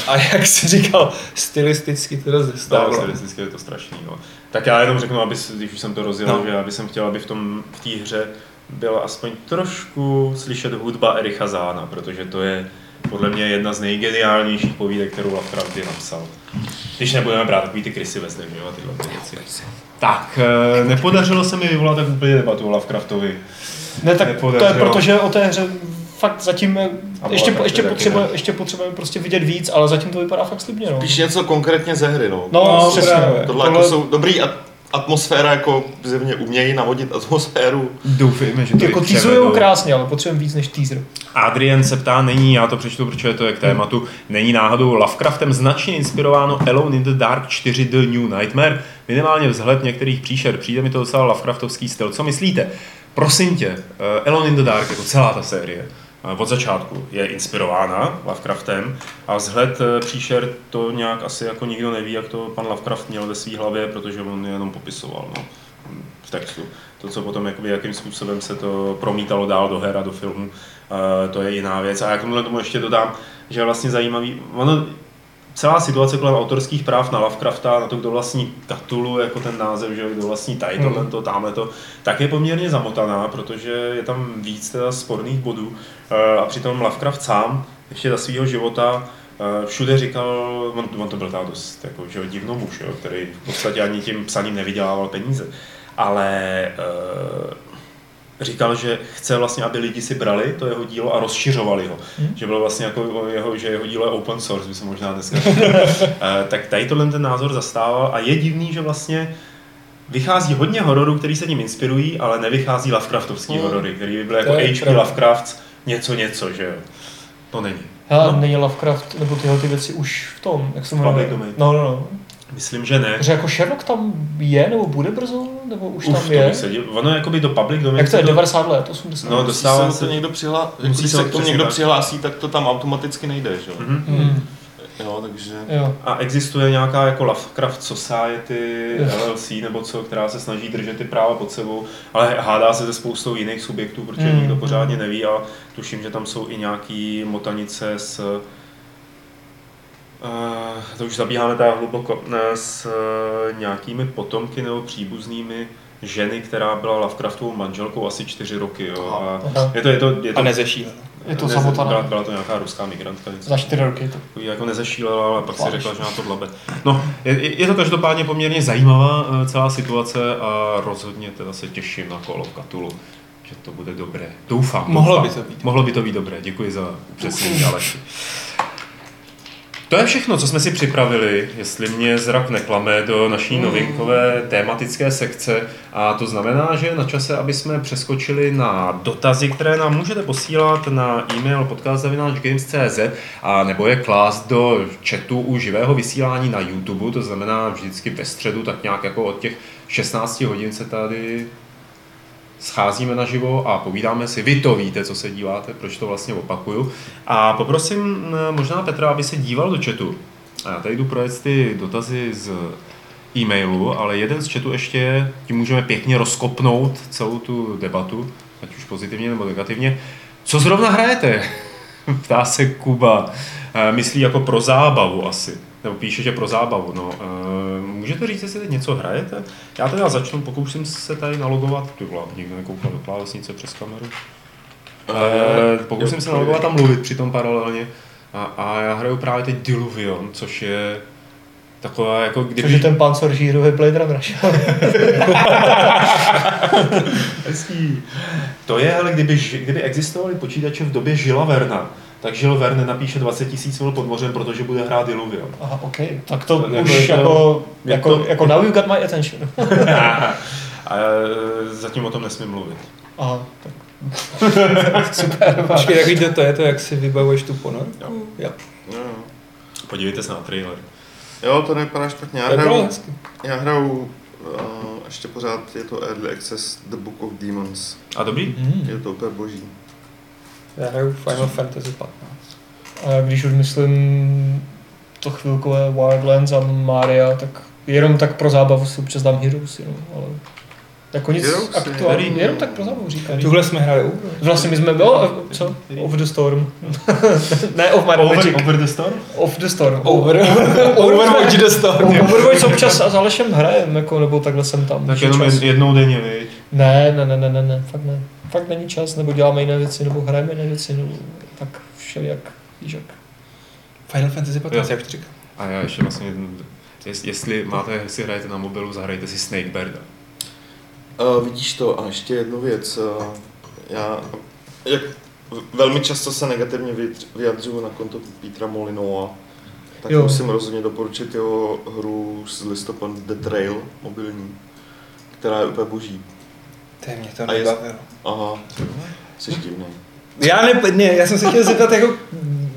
a jak jsi říkal, stylisticky to dost Stávalo. dostávalo. Stylisticky je to strašný, no. Tak já jenom řeknu, aby, když už jsem to rozjel, No. no. že já bych chtěl, aby v tom, v té hře byla aspoň trošku slyšet hudba Ericha Zána, protože to je podle mě jedna z nejgeniálnějších povídek, kterou Lovecraft kdy napsal. Když nebudeme brát takový ty krysy ve zdech, že jo, a tyhle ty věci. Tak, eh, nepodařilo se mi vyvolat tak úplně debatu o Lovecraftovi. Ne, tak to je Nepodařilo. proto, že o té hře fakt zatím eh, A ještě, byla ještě, potřebuje, ne. ještě potřebujeme prostě vidět víc, ale zatím to vypadá fakt slibně, no. Píš něco konkrétně ze hry, no. No, No, přesně. právě. Tohle, jako jsou dobrý at- atmosféra, jako zjevně umějí navodit atmosféru. Doufejme, že to jako převedou. krásně, ale potřebujeme víc než teaser. Adrian se ptá, není, já to přečtu, protože to je k tématu, není náhodou Lovecraftem značně inspirováno Alone in the Dark 4 The New Nightmare? Minimálně vzhled některých příšer, přijde mi to docela Lovecraftovský styl. Co myslíte? Prosím tě, eh, Alone in the Dark, jako celá ta série, od začátku je inspirována Lovecraftem a vzhled eh, příšer to nějak asi jako nikdo neví, jak to pan Lovecraft měl ve své hlavě, protože on je jenom popisoval no, v textu. To, co potom, jakoby, jakým způsobem se to promítalo dál do her a do filmu, eh, to je jiná věc. A já k tomu ještě dodám, že je vlastně zajímavý, ono, celá situace kolem autorských práv na Lovecrafta, na to, kdo vlastní Cthulhu, jako ten název, že kdo vlastní tady tohle, to, tamhle to, tak je poměrně zamotaná, protože je tam víc teda sporných bodů. Eh, a přitom Lovecraft sám ještě za svého života eh, všude říkal, on, on to byl teda dost jako, že jo, divnomuž, jo, který v podstatě ani tím psaním nevydělával peníze, ale eh, říkal, že chce vlastně, aby lidi si brali to jeho dílo a rozšiřovali ho. Hmm. Že bylo vlastně jako jeho, že jeho dílo je open source, by se možná dneska. Eh, Tak tady tohle ten názor zastával a je divný, že vlastně vychází hodně hororů, který se ním inspirují, ale nevychází Lovecraftovský Hmm. horory, který by byly To jako H.P. pravda. Lovecrafts něco něco, že jo. To není. Hele, No. není Lovecraft, nebo tyhle ty věci už v tom, jak se jmenuje? No, no, no. Myslím, že ne. Že jako Sherlock tam je, nebo bude brzo, nebo už Uf, tam to je? bych se dil... Ono jakoby do public domain. Jak to je, se 90 let, 80 No, dostává Když se to někdo přihlásí, Musí když se k tomu někdo tak. přihlásí, tak to tam automaticky nejde, že jo? Mhm. Hmm. Jo, takže... Jo. A existuje nějaká jako Lovecraft Society, Jo. LLC nebo co, která se snaží držet ty práva pod sebou, ale hádá se se spoustou jiných subjektů, protože Mm. nikdo pořádně neví a tuším, že tam jsou i nějaký motanice s to už zabíháme tak hluboko, ne, s uh, nějakými potomky nebo příbuznými ženy, která byla Lovecraftovou manželkou asi čtyři roky. Jo, a Aha. je to, je to, je to, A nezešílela. Je to neze- samotaná. Byla, byla, to nějaká ruská migrantka. Něco. Za 4 roky to. Takový jako nezešílela, ale pak si řekla, že na to dlabe. No, je, je to každopádně poměrně zajímavá eh, celá situace a rozhodně teda se těším na Call of Cthulhu, že to bude dobré. Doufám. Mohlo doufám. by to být. Mohlo by to být dobré, děkuji za upřesnění, Aleši. To je všechno, co jsme si připravili, jestli mě zrak neklame, do naší novinkové tématické sekce. A to znamená, že je na čase, aby jsme přeskočili na dotazy, které nám můžete posílat na e-mail podcast.games.cz a nebo je klást do chatu u živého vysílání na YouTube, to znamená vždycky ve středu, tak nějak jako od těch 16 hodin se tady scházíme naživo a povídáme si. Vy to víte, co se díváte, proč to vlastně opakuju. A poprosím možná Petra, aby se díval do chatu. A já tady jdu projet ty dotazy z e-mailu, ale jeden z chatu ještě je, tím můžeme pěkně rozkopnout celou tu debatu, ať už pozitivně nebo negativně. Co zrovna hrajete? Ptá se Kuba. Eh, Myslí jako pro zábavu asi. Nebo píše, že pro zábavu. No, eh, můžete říct, jestli teď něco hrajete? Já teda začnu, pokusím se tady nalogovat. Ty vole, nikdo nekoukal do klávesnice přes kameru. Eh, pokusím se nalogovat a mluvit přitom paralelně. A, a já hraju právě teď Diluvion, což je taková jako kdyby... Což je ten pán Soržírový Blade Runner. To je, ale kdyby, kdyby existovaly počítače v době Žila Verna, tak Žil Verne napíše 20 tisíc mil pod mořem, protože bude hrát Diluvion. Aha, OK. Tak to To jako už jako, je jako, to- jako now you got my attention. A zatím o tom nesmím mluvit. Aha, tak. Super. Počkej, takový to, to je to, jak si vybavuješ tu ponorku? Jo. Jo, Podívejte se na trailer. jo, to nevypadá špatně. Já hraju, já hraju uh, ještě pořád je to Early Access The Book of Demons. A dobrý? Hmm. Je to úplně boží. Já hraju Final Fantasy 15. A když už myslím to chvilkové Wildlands a Maria, tak jenom tak pro zábavu si občas dám Heroes, jenom, ale jako nic aktuální, jenom tak pro zábavu říkám. Tuhle jsme hráli. Vlastně my jsme, jo, co? Off the Storm. ne, Off My Magic. over the Storm? Off the Storm. Over, Overwatch the Storm. Overwatch občas a s Alešem hrajem, jako, nebo takhle jsem tam. Tak jenom jednou denně, viď? Ne, ne, ne, ne, ne, ne, fakt ne. Fakt není čas, nebo děláme jiné věci, nebo hrajeme jiné věci, nebo tak všelijak, víš jak. Final Fantasy 15, Jo. jak to říkám. A já ještě vlastně, jest- jestli máte, jestli hrajete na mobilu, zahrajte si Snakebirda. Uh, vidíš to a ještě jednu věc. Uh, já jak velmi často se negativně vyjadř- vyjadřuju na konto Petra Molinova, tak Jo. musím rozhodně doporučit jeho hru z listopadu The Trail mobilní, která je úplně boží. To je mě to nebavilo. Aha, jsi divný. Já ne, ne, já jsem se chtěl zeptat, jako,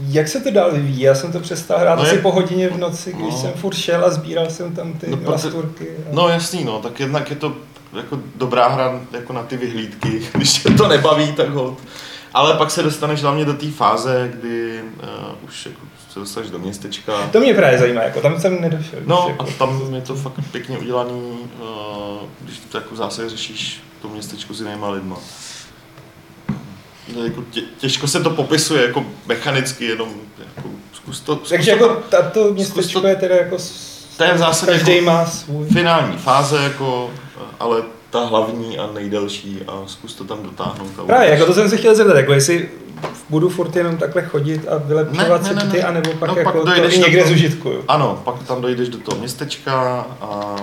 jak se to dál vyvíjí. Já jsem to přestal hrát No asi je- po hodině v noci, když No. jsem furt šel a sbíral jsem tam ty No, no, lasturky. A... No jasný, no, tak jednak je to jako dobrá hra jako na ty vyhlídky, když tě to nebaví, tak hold. Ale pak se dostaneš hlavně do té fáze, kdy uh, už jako se dostaneš do městečka. To mě právě zajímá, jako tam jsem nedošel. No už, a jako, tam je to fakt pěkně udělaný, uh, když to jako zásadě řešíš to městečko s jinýma lidma. Jako tě, těžko se to popisuje jako mechanicky, jenom jako zkus to, zkus Takže to jako tato městečko to- je teda jako... To je v zásadě Každý jako- má svůj. finální fáze, jako, ale ta hlavní a nejdelší a zkus to tam dotáhnout. A Právě, jako to jsem se chtěl zeptat, jako jestli budu furt jenom takhle chodit a vylepšovat Ne, si ne, ne, ty, ne. anebo pak No, jako pak to dojdeš i do někde zužitkuju. Ano, pak tam dojdeš do toho městečka a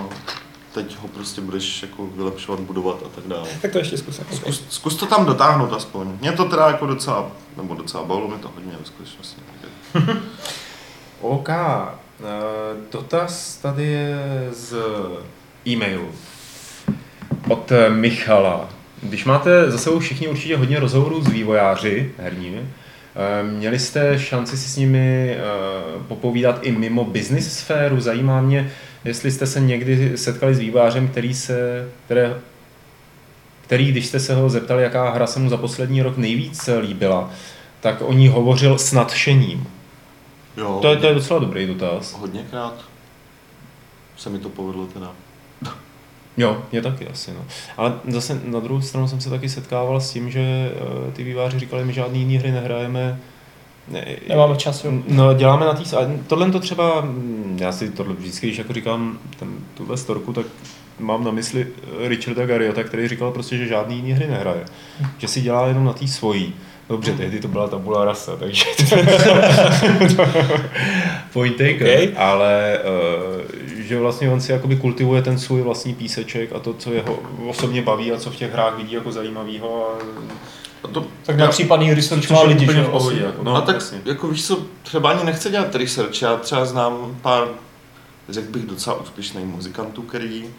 teď ho prostě budeš jako vylepšovat, budovat a tak dále. Tak to ještě zkusím. Okay. Zkus, zkus to tam dotáhnout aspoň. Mě to teda jako docela, nebo docela bavilo mě to hodně ve skutečnosti. OK. Eh, Dotaz tady je z e-mailu od eh, Michala. Když máte za sebou všichni určitě hodně rozhovorů s vývojáři herními, eh, měli jste šanci si s nimi eh, popovídat i mimo business sféru? Zajímá mě, jestli jste se někdy setkali s vývojářem, který se, které, který, když jste se ho zeptali, jaká hra se mu za poslední rok nejvíc líbila, tak o ní hovořil s nadšením. Jo, To je, to je docela dobrý dotaz. hodněkrát se mi to povedlo teda. Jo, je taky asi. No. Ale zase na druhou stranu jsem se taky setkával s tím, že eh, ty výváři říkali, my žádný jiný hry nehrajeme. Ne, Nemáme čas, jo. No, děláme na té... a Tohle to třeba, mm, já si tohle vždycky, když jako říkám ten, tuhle storku, tak mám na mysli eh, Richarda Garriota, který říkal prostě, že žádný jiný hry nehraje. Že si dělá jenom na té svojí. Dobře, tehdy to byla tabula rasa, takže point taken, Okay. ale uh, že vlastně on si jakoby kultivuje ten svůj vlastní píseček a to, co jeho osobně baví a co v těch hrách vidí jako zajímavýho. A, A to, Tak na případný research má lidi, že pohodě. Jako, no, a tak jasně. jako víš co, třeba ani nechce dělat research, já třeba znám pár, řekl bych docela úspěšných muzikantů, který uh,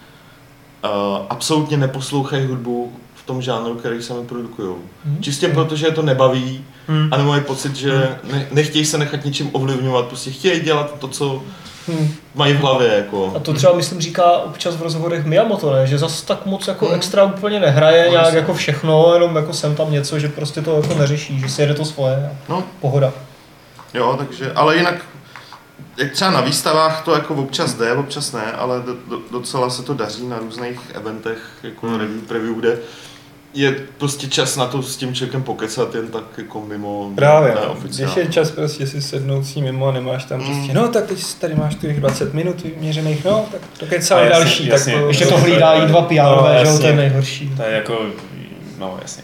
absolutně neposlouchají hudbu tom žánru, který sami produkují. Mhm. Čistě proto, že je to nebaví, Hmm. a nebo mají pocit, že ne, nechtějí se nechat ničím ovlivňovat, prostě chtějí dělat to, co Hmm. mají v hlavě. Jako. A to třeba, myslím, říká občas v rozhovorech Miyamoto, ne? že zas tak moc jako Hmm. extra úplně nehraje No, nějak jasně. jako všechno, jenom jako sem tam něco, že prostě to jako neřeší, že si jede to svoje a No, pohoda. jo, takže, ale jinak, jak třeba na výstavách to jako občas jde, občas ne, ale do, do, docela se to daří na různých eventech, jako Hmm. review, preview, kde je prostě čas na to s tím člověkem pokecat jen tak jako mimo Právě, ne, no. oficiálně. když je čas prostě si sednout s ním mimo a nemáš tam Mm. prostě, no tak teď tady máš těch 20 minut vyměřených, no tak to jasně, další. jasně. tak to, Ještě No, to hlídá je- i dva no, PR, že jo, to je nejhorší. To je jako, no jasně.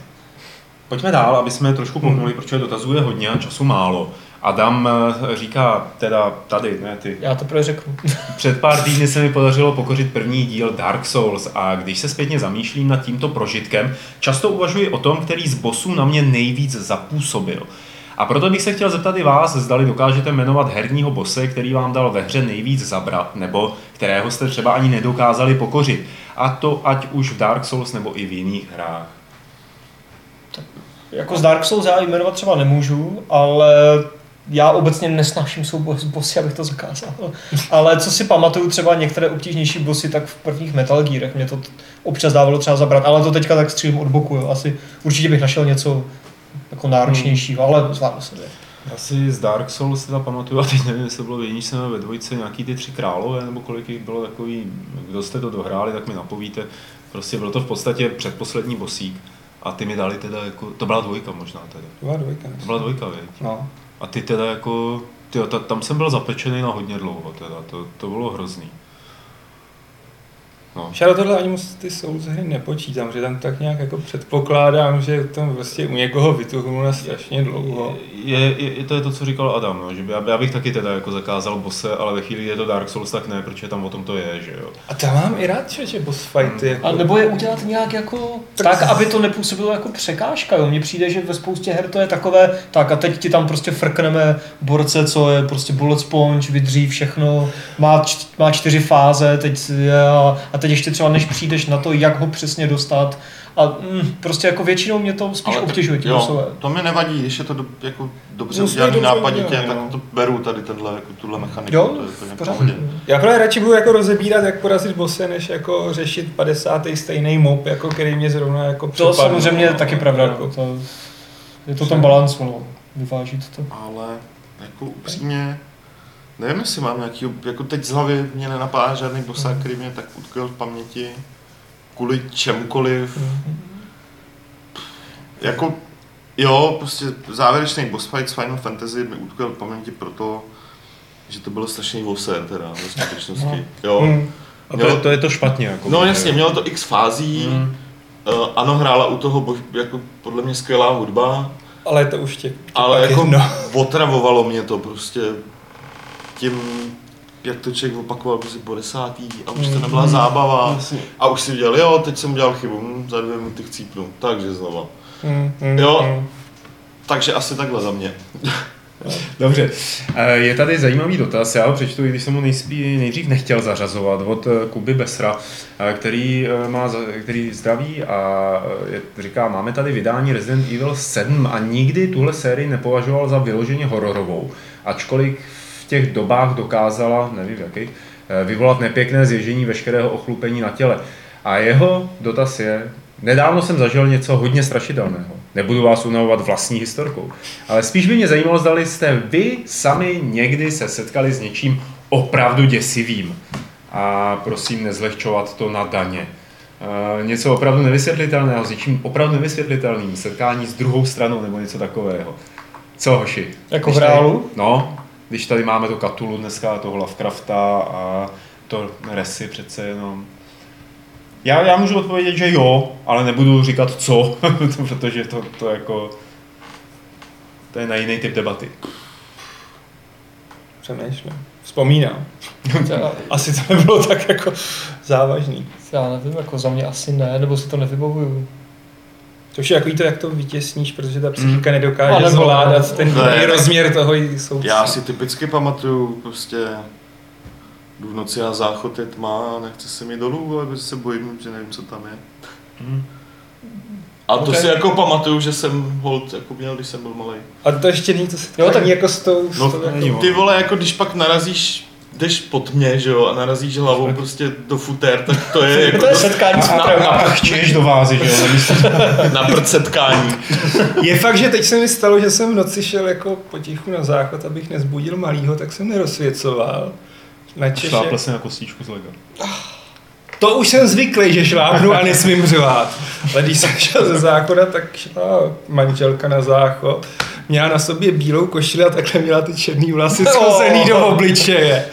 Pojďme dál, aby jsme trošku pohnuli, protože dotazů je hodně a času málo. Adam eh, říká, teda tady, ne ty, Já to řeknu. Před pár týdny se mi podařilo pokořit první díl Dark Souls a když se zpětně zamýšlím nad tímto prožitkem, často uvažuji o tom, který z bossů na mě nejvíc zapůsobil. A proto bych se chtěl zeptat i vás, zdali dokážete jmenovat herního bose, který vám dal ve hře nejvíc zabrat, nebo kterého jste třeba ani nedokázali pokořit. A to ať už v Dark Souls nebo i v jiných hrách. Jako z Dark Souls já jmenovat třeba nemůžu, ale já obecně nesnáším souboje s bossy, abych to zakázal. Ale co si pamatuju, třeba některé obtížnější bossy, tak v prvních Metal Gearech mě to občas dávalo třeba zabrat, ale to teďka tak střílím od boku. Jo. Asi určitě bych našel něco jako náročnějšího, ale zvládnu se to. Asi z Dark Souls teda pamatuju, a teď nevím, jestli to bylo v jedničce nebo ve dvojce, nějaký ty tři králové, nebo kolik jich bylo takový, kdo jste to dohráli, tak mi napovíte. Prostě byl to v podstatě předposlední bosík. A ty mi dali teda jako, to byla dvojka možná teda. Dva dvojka. To byla dvojka, věď. No. A ty teda jako, ta, tam jsem byl zapečený na hodně dlouho teda, to, to bylo hrozný. No. Šaro tohle ani moc ty Souls hry nepočítám, že tam tak nějak jako předpokládám, že tam prostě u někoho vytuhnu na strašně dlouho. Je, je, je, to je to, co říkal Adam, no, že by, já, bych taky teda jako zakázal bose, ale ve chvíli, kdy je to Dark Souls, tak ne, protože tam o tom to je, že jo. A tam mám i rád, že boss fighty. Jako... A nebo je udělat nějak jako tak, aby to nepůsobilo jako překážka. Jo. Mně přijde, že ve spoustě her to je takové, tak a teď ti tam prostě frkneme borce, co je prostě bullet sponge, vydří všechno, má, č- má čtyři fáze, teď je, a, a teď ještě třeba než přijdeš na to, jak ho přesně dostat. A mm, prostě jako většinou mě to spíš Ale to- obtěžuje jo, bosové. To mi nevadí, když je to do, jako dobře Musí udělaný nápaditě, tak no. to beru tady tenhle, jako tuhle mechaniku. Jo, to je úplně pohodě. Já právě radši budu jako rozebírat, jak porazit bose, než jako řešit 50. stejný mob, jako který mě zrovna jako To přepadl. samozřejmě je No, taky pravda. Jako, No. To, je to ten balans, no, vyvážit to. Ale jako upřímně, nevím, jestli mám nějaký, jako teď z hlavy mě nenapadá žádný bosák, který mě tak utkvěl v paměti kvůli čemukoliv. Jako, jo, prostě závěrečný boss fight z Final Fantasy mi utkvěl v paměti proto, že to bylo strašný voser teda ve skutečnosti. Jo. Hmm. A to, je, to je to špatně, jako. No jasně, mělo to x fází, Mm. Uh, ano, hrála u toho bož, jako podle mě skvělá hudba, Ale to už tě, tě ale jako jedno. otravovalo mě to prostě tím, jak to člověk opakoval prostě po desátý a už to nebyla zábava Jasně. a už si udělal, jo, teď jsem udělal chybu, hm, za dvě minuty chcípnu, takže znova. Hmm, Jo. hmm. Takže asi takhle za mě. Dobře, Eh, je tady zajímavý dotaz, já ho přečtu, i když jsem ho nejspí, nejdřív nechtěl zařazovat, od eh, Kuby Besra, eh, který, má, který zdraví a je, říká, máme tady vydání Resident Evil 7 a nikdy tuhle sérii nepovažoval za vyloženě hororovou, ačkoliv v těch dobách dokázala, nevím jakých, eh, vyvolat nepěkné zježení veškerého ochlupení na těle. A jeho dotaz je, nedávno jsem zažil něco hodně strašidelného. Nebudu vás unavovat vlastní historkou, ale spíš by mě zajímalo, zda jste vy sami někdy se setkali s něčím opravdu děsivým. A prosím nezlehčovat to na daně. E, něco opravdu nevysvětlitelného, s něčím opravdu nevysvětlitelným, setkání s druhou stranou nebo něco takového. Co, hoši? Jako v reálu? No, když tady máme to Katulu dneska, toho Lovecrafta a to Resy přece jenom. Já, já můžu odpovědět, že jo, ale nebudu říkat co, protože to, to jako... To je na jiný typ debaty. Přemýšlím. Vzpomínám. Asi to nebylo tak jako závažný. já nevím, jako za mě asi ne, nebo si to nevybavuju. Což je takový to, jak to vytěsníš, protože ta psychika A nedokáže nebo- zvládat ten Ne, rozměr toho soudce. Já si typicky pamatuju prostě jdu v noci a záchod je tma a nechci se mi dolů, ale prostě se bojím, že nevím, co tam je. A to Ok. si jako pamatuju, že jsem hold jako měl, když jsem byl malý. A to ještě není to setkání Jo, tak- jako s tou... s No, tou není jako, ty vole, jako když pak narazíš, jdeš pod mě, že jo, a narazíš hlavou prostě do futér, tak to je jako To je setkání s na, futrem. na, Pachčuješ do vázy, že jo? na prd setkání. je fakt, že teď se mi stalo, že jsem v noci šel jako potichu na záchod, abych nezbudil malýho, tak jsem nerozsvěcoval. Na Češe. Šlápl jsem na kostičku z lega. To už jsem zvyklý, že šlápnu a nesmím řvát. Ale když jsem šel ze záchoda, tak šla manželka na záchod. Měla na sobě bílou košili a takhle měla ty černý vlasy schozený do obličeje.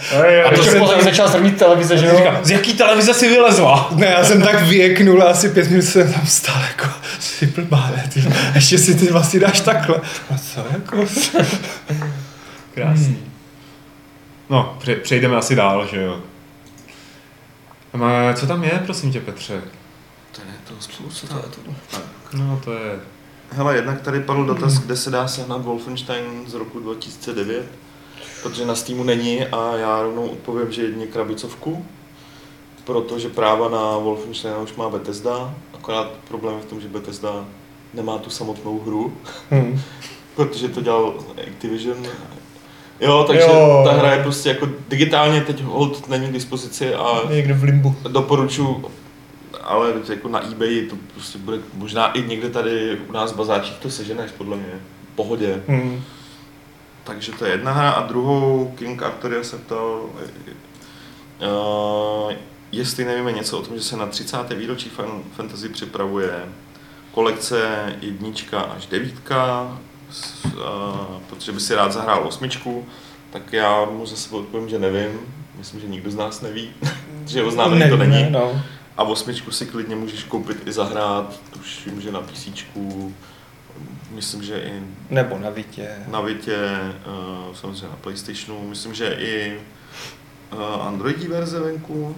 A to to jsem jsem tam- začal zrnit televize, že jo? Z jaký televize si vylezla? Ne, já jsem tak věknul a asi pět minut jsem tam stál jako si blbáne, ty. Ještě si ty vlasy dáš takhle. A co jako? Krásný. No, pře- přejdeme asi dál, že jo? A co tam je, prosím tě, Petře? To je to spousta. No, to je... Hele, jednak tady padl dotaz, kde se dá sehnat Wolfenstein z roku 2009, protože na Steamu není a já rovnou odpovím, že jedně krabicovku, protože práva na Wolfenstein už má Bethesda, akorát problém je v tom, že Bethesda nemá tu samotnou hru, Hmm. protože to dělal Activision. Jo, takže Jo. jo. ta hra je prostě jako digitálně teď hold není k dispozici a Někde v limbu. doporučuji, ale jako na eBay to prostě bude možná i někde tady u nás v bazáčích to seženeš podle mě. V pohodě. Hmm. Takže to je jedna hra a druhou King Arthur se ptal, uh, jestli nevíme něco o tom, že se na 30. výročí fan, fantasy připravuje kolekce jednička až devítka, s, uh, protože by si rád zahrál osmičku, tak já mu zase odpovím, že nevím. Myslím, že nikdo z nás neví, že oznámený to není. No. A osmičku si klidně můžeš koupit i zahrát, tuším, že na PC, myslím, že i Nebo na Vitě. na Vitě, eh, samozřejmě na Playstationu, myslím, že i eh, Androidí verze venku.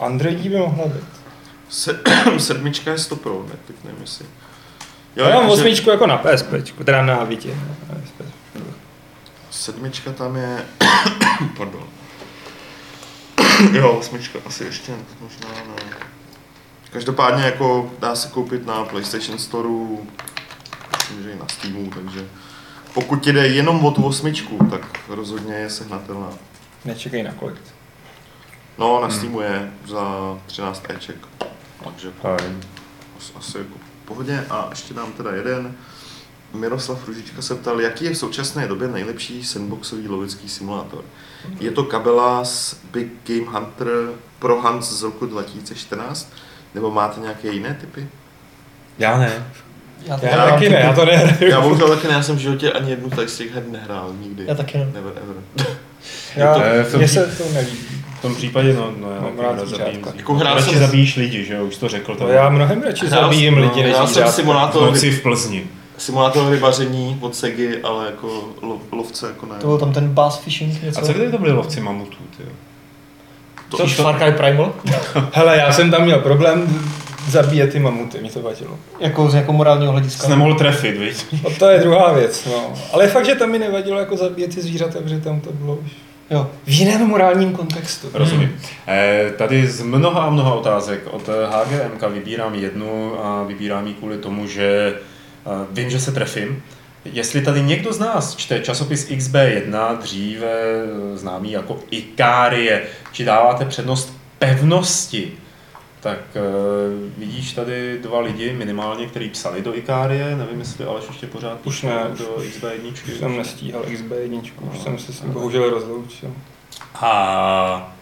Androidí by mohla být. Se, sedmička je 100 Pro, ne, teď nevím jestli. Jo, já mám osmičku jako na PSP, teda na Vitě. Na PSP. Sedmička tam je, pardon. jo, osmička asi ještě možná ne. Každopádně jako dá se koupit na PlayStation Store, myslím, že i na Steamu, takže pokud ti jde jenom o tu osmičku, tak rozhodně je sehnatelná. Nečekej na kolekci. No, na Steamu je za 13 Eček. Takže jako, asi, asi jako pohodě. A ještě dám teda jeden. Miroslav Ružička se ptal, jaký je v současné době nejlepší sandboxový lovický simulátor. Je to kabela z Big Game Hunter Pro Hunt z roku 2014? Nebo máte nějaké jiné typy? Já ne. Já, Já, já taky ne, já to nehraju. Já bohužel taky ne, já jsem v životě ani jednu tady z těch her nehrál, nikdy. Já taky ne. Never ever. Já, Eh, v tom mně pří- se to nelíbí. V tom případě, no, no já Mám rád zabíjím. Jako hrál Radši jsem- zabíjíš lidi, že jo, už to řekl. To já mnohem radši Hrál jsem- lidi, než jsem zvířátka. v simulátor, noci v Plzni. Simulátor rybaření od Segy, ale jako lo, lovce jako ne. To byl tam ten bass fishing něco. A co kdyby to byli lovci mamutů, ty jo? To Far Cry Primal? Hele, já jsem tam měl problém, zabíjet ty mamuty, mi to vadilo. Jako z jako morálního Jsi hlediska. nemohl trefit, viď? No to je druhá věc, no. Ale fakt, že tam mi nevadilo jako zabíjet ty zvířata, protože tam to bylo už Jo. v jiném morálním kontextu. Rozumím. Eh, tady z mnoha a mnoha otázek od HGMK vybírám jednu a vybírám ji kvůli tomu, že vím, že se trefím. Jestli tady někdo z nás čte časopis XB1, dříve eh, známý jako Ikárie, či dáváte přednost pevnosti, tak eh, vidíš tady dva lidi minimálně, kteří psali do Ikárie, nevím, jestli Aleš ještě pořád Už ne, do Už XB1. jsem nestíhal XB1, už jsem se s ním bohužel rozloučil. A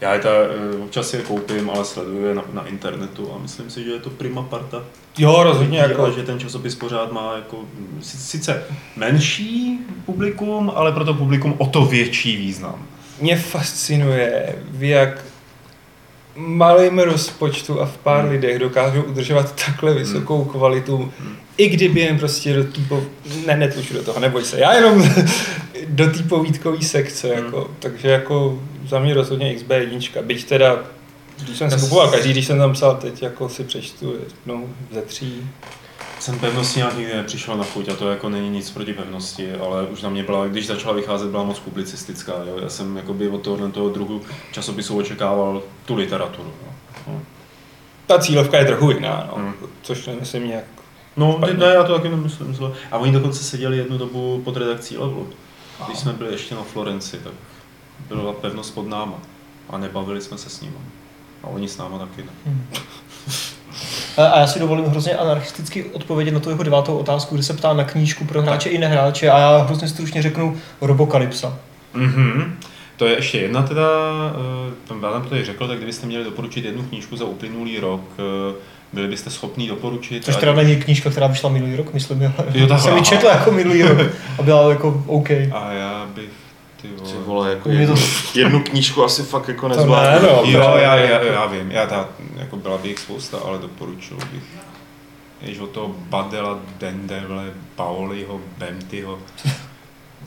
já je ta, eh, občas je koupím, ale sleduju je na, na internetu a myslím si, že je to prima parta. Jo, rozhodně Jako... jako, že ten časopis pořád má jako si- sice menší publikum, ale pro to publikum o to větší význam. mě fascinuje, v jak malým rozpočtu a v pár Hmm. lidech dokážou udržovat takhle vysokou kvalitu, i kdyby jen prostě do té po... ne, netluču do toho, neboj se, já jenom do té povídkové sekce, Hmm. jako, takže jako za mě rozhodně XB1, byť teda když jsem si Já kupoval s- každý, když jsem tam psal, teď jako si přečtu jednou ze tří. Jsem pevnosti nějak nikdy nepřišel na chuť a to jako není nic proti pevnosti, ale už na mě byla, když začala vycházet, byla moc publicistická. Jo? Já jsem jakoby od tohohle toho druhu časopisu očekával tu literaturu. Jo? No. Ta cílovka je trochu jiná, no, Hmm. což nemyslím nějak. No, Špatně. ne, já to taky nemyslím. A oni dokonce seděli jednu dobu pod redakcí Levelu. Když jsme byli ještě na Florenci, tak byla pevnost pod náma. A nebavili jsme se s nimi. A oni s náma taky ne. A a já si dovolím hrozně anarchisticky odpovědět na tu jeho devátou otázku, kde se ptá na knížku pro hráče i nehráče a já hrozně stručně řeknu Robokalypsa. Mhm. To je ještě jedna teda, eh, tam Adam to řekl, tak kdybyste měli doporučit jednu knížku za uplynulý rok, eh, byli byste schopni doporučit. Což teda není knížka, která vyšla minulý rok, myslím, jo. Jo, jsem ji četl jako minulý rok a byla jako OK. A já bych, ty Ty vole. vole, jako Mě to- jednu, jednu knížku asi fakt jako nezvládnu. ne, no. Jo, já, já, já vím, já ta, jako byla by jich spousta, ale doporučil bych. Jež od toho Badela, Dendevle, Paoliho, Bentyho,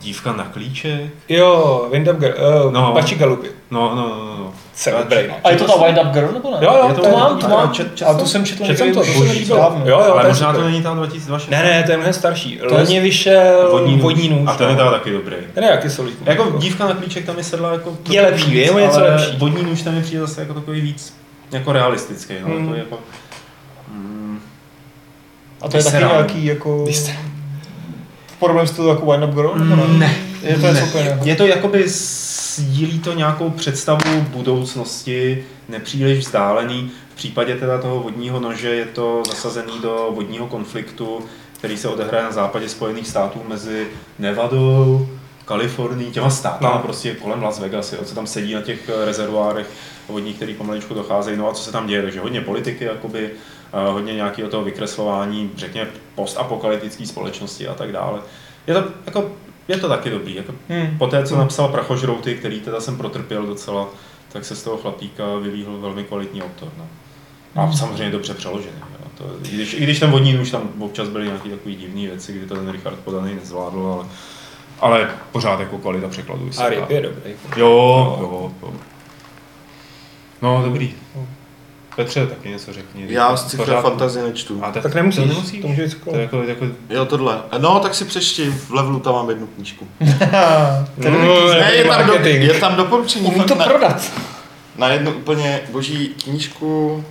Dívka na klíče. Jo, Wind Up Girl, uh, No. no. Pači Galupy. No, no, no, no. Jsem čet- no. A je to ta Wind Up Girl, nebo ne? Jo, jo, je to to mám, to to mám. čet- čet A tu jsem- jsem četl čet jsem to, už to dávno. Jo, jo, ale to možná super. to není ta 2002. Ne, ne, to je mnohem starší. To Loni vyšel Vodní nůž. vodní nůž. A ten je no. teda taky dobrý. Ten je jaký solidní. Jako dívka na klíček tam je sedla jako... Je lepší, je o něco ale lepší. vodní nůž tam je přijde zase jako takový víc jako realistický, no, Hmm. to je jako... A to je taky nějaký jako... Podobném stylu jako Wind Up Girl, nebo ne? Ne. Je to úplně jiného. Je to jakoby sdílí to nějakou představu budoucnosti, nepříliš vzdálený. V případě teda toho vodního nože je to zasazený do vodního konfliktu, který se odehraje na západě Spojených států mezi Nevadou, Kalifornií, těma státy, no. Prostě kolem Las Vegas, jo, co tam sedí na těch rezervoárech vodních, který pomaličku docházejí, no a co se tam děje, takže hodně politiky, jakoby, hodně nějakého toho vykreslování, řekněme, postapokalyptické společnosti a tak dále. Je to, jako, je to taky dobrý, jako, Hmm. po té, co napsal Prachožrouty, který teda jsem protrpěl docela, tak se z toho chlapíka vyvíhl velmi kvalitní autor. No. A samozřejmě dobře přeložený. Jo. To, i, když, I když ten vodní nůž tam občas byly nějaké takové divné věci, kdy to ten Richard Podaný nezvládl, ale, ale pořád jako kvalita překladu. A ryb je dobrý. Jo, jo, jo. No, dobrý. Petře, taky něco řekni. Já z cifra fantazie nečtu. A Tak nemusíš, to nemusíš. to může jít To je jako, jako Jo, tohle. No, tak si přečti, v levelu tam mám jednu knížku. No, Ne, je tam, do, marketing. je tam doporučení Umí to na, prodat. na jednu úplně boží knížku,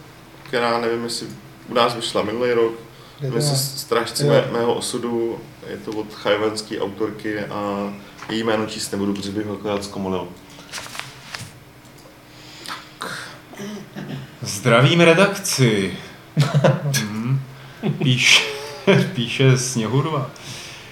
která nevím, jestli u nás vyšla minulý rok. Jmenuje se Strážci mé, mého osudu, je to od chajvanské autorky a její jméno číst nebudu, protože bych ho akorát zkomolil. Zdravím redakci. Mhm. Píš, píše Sněhurva.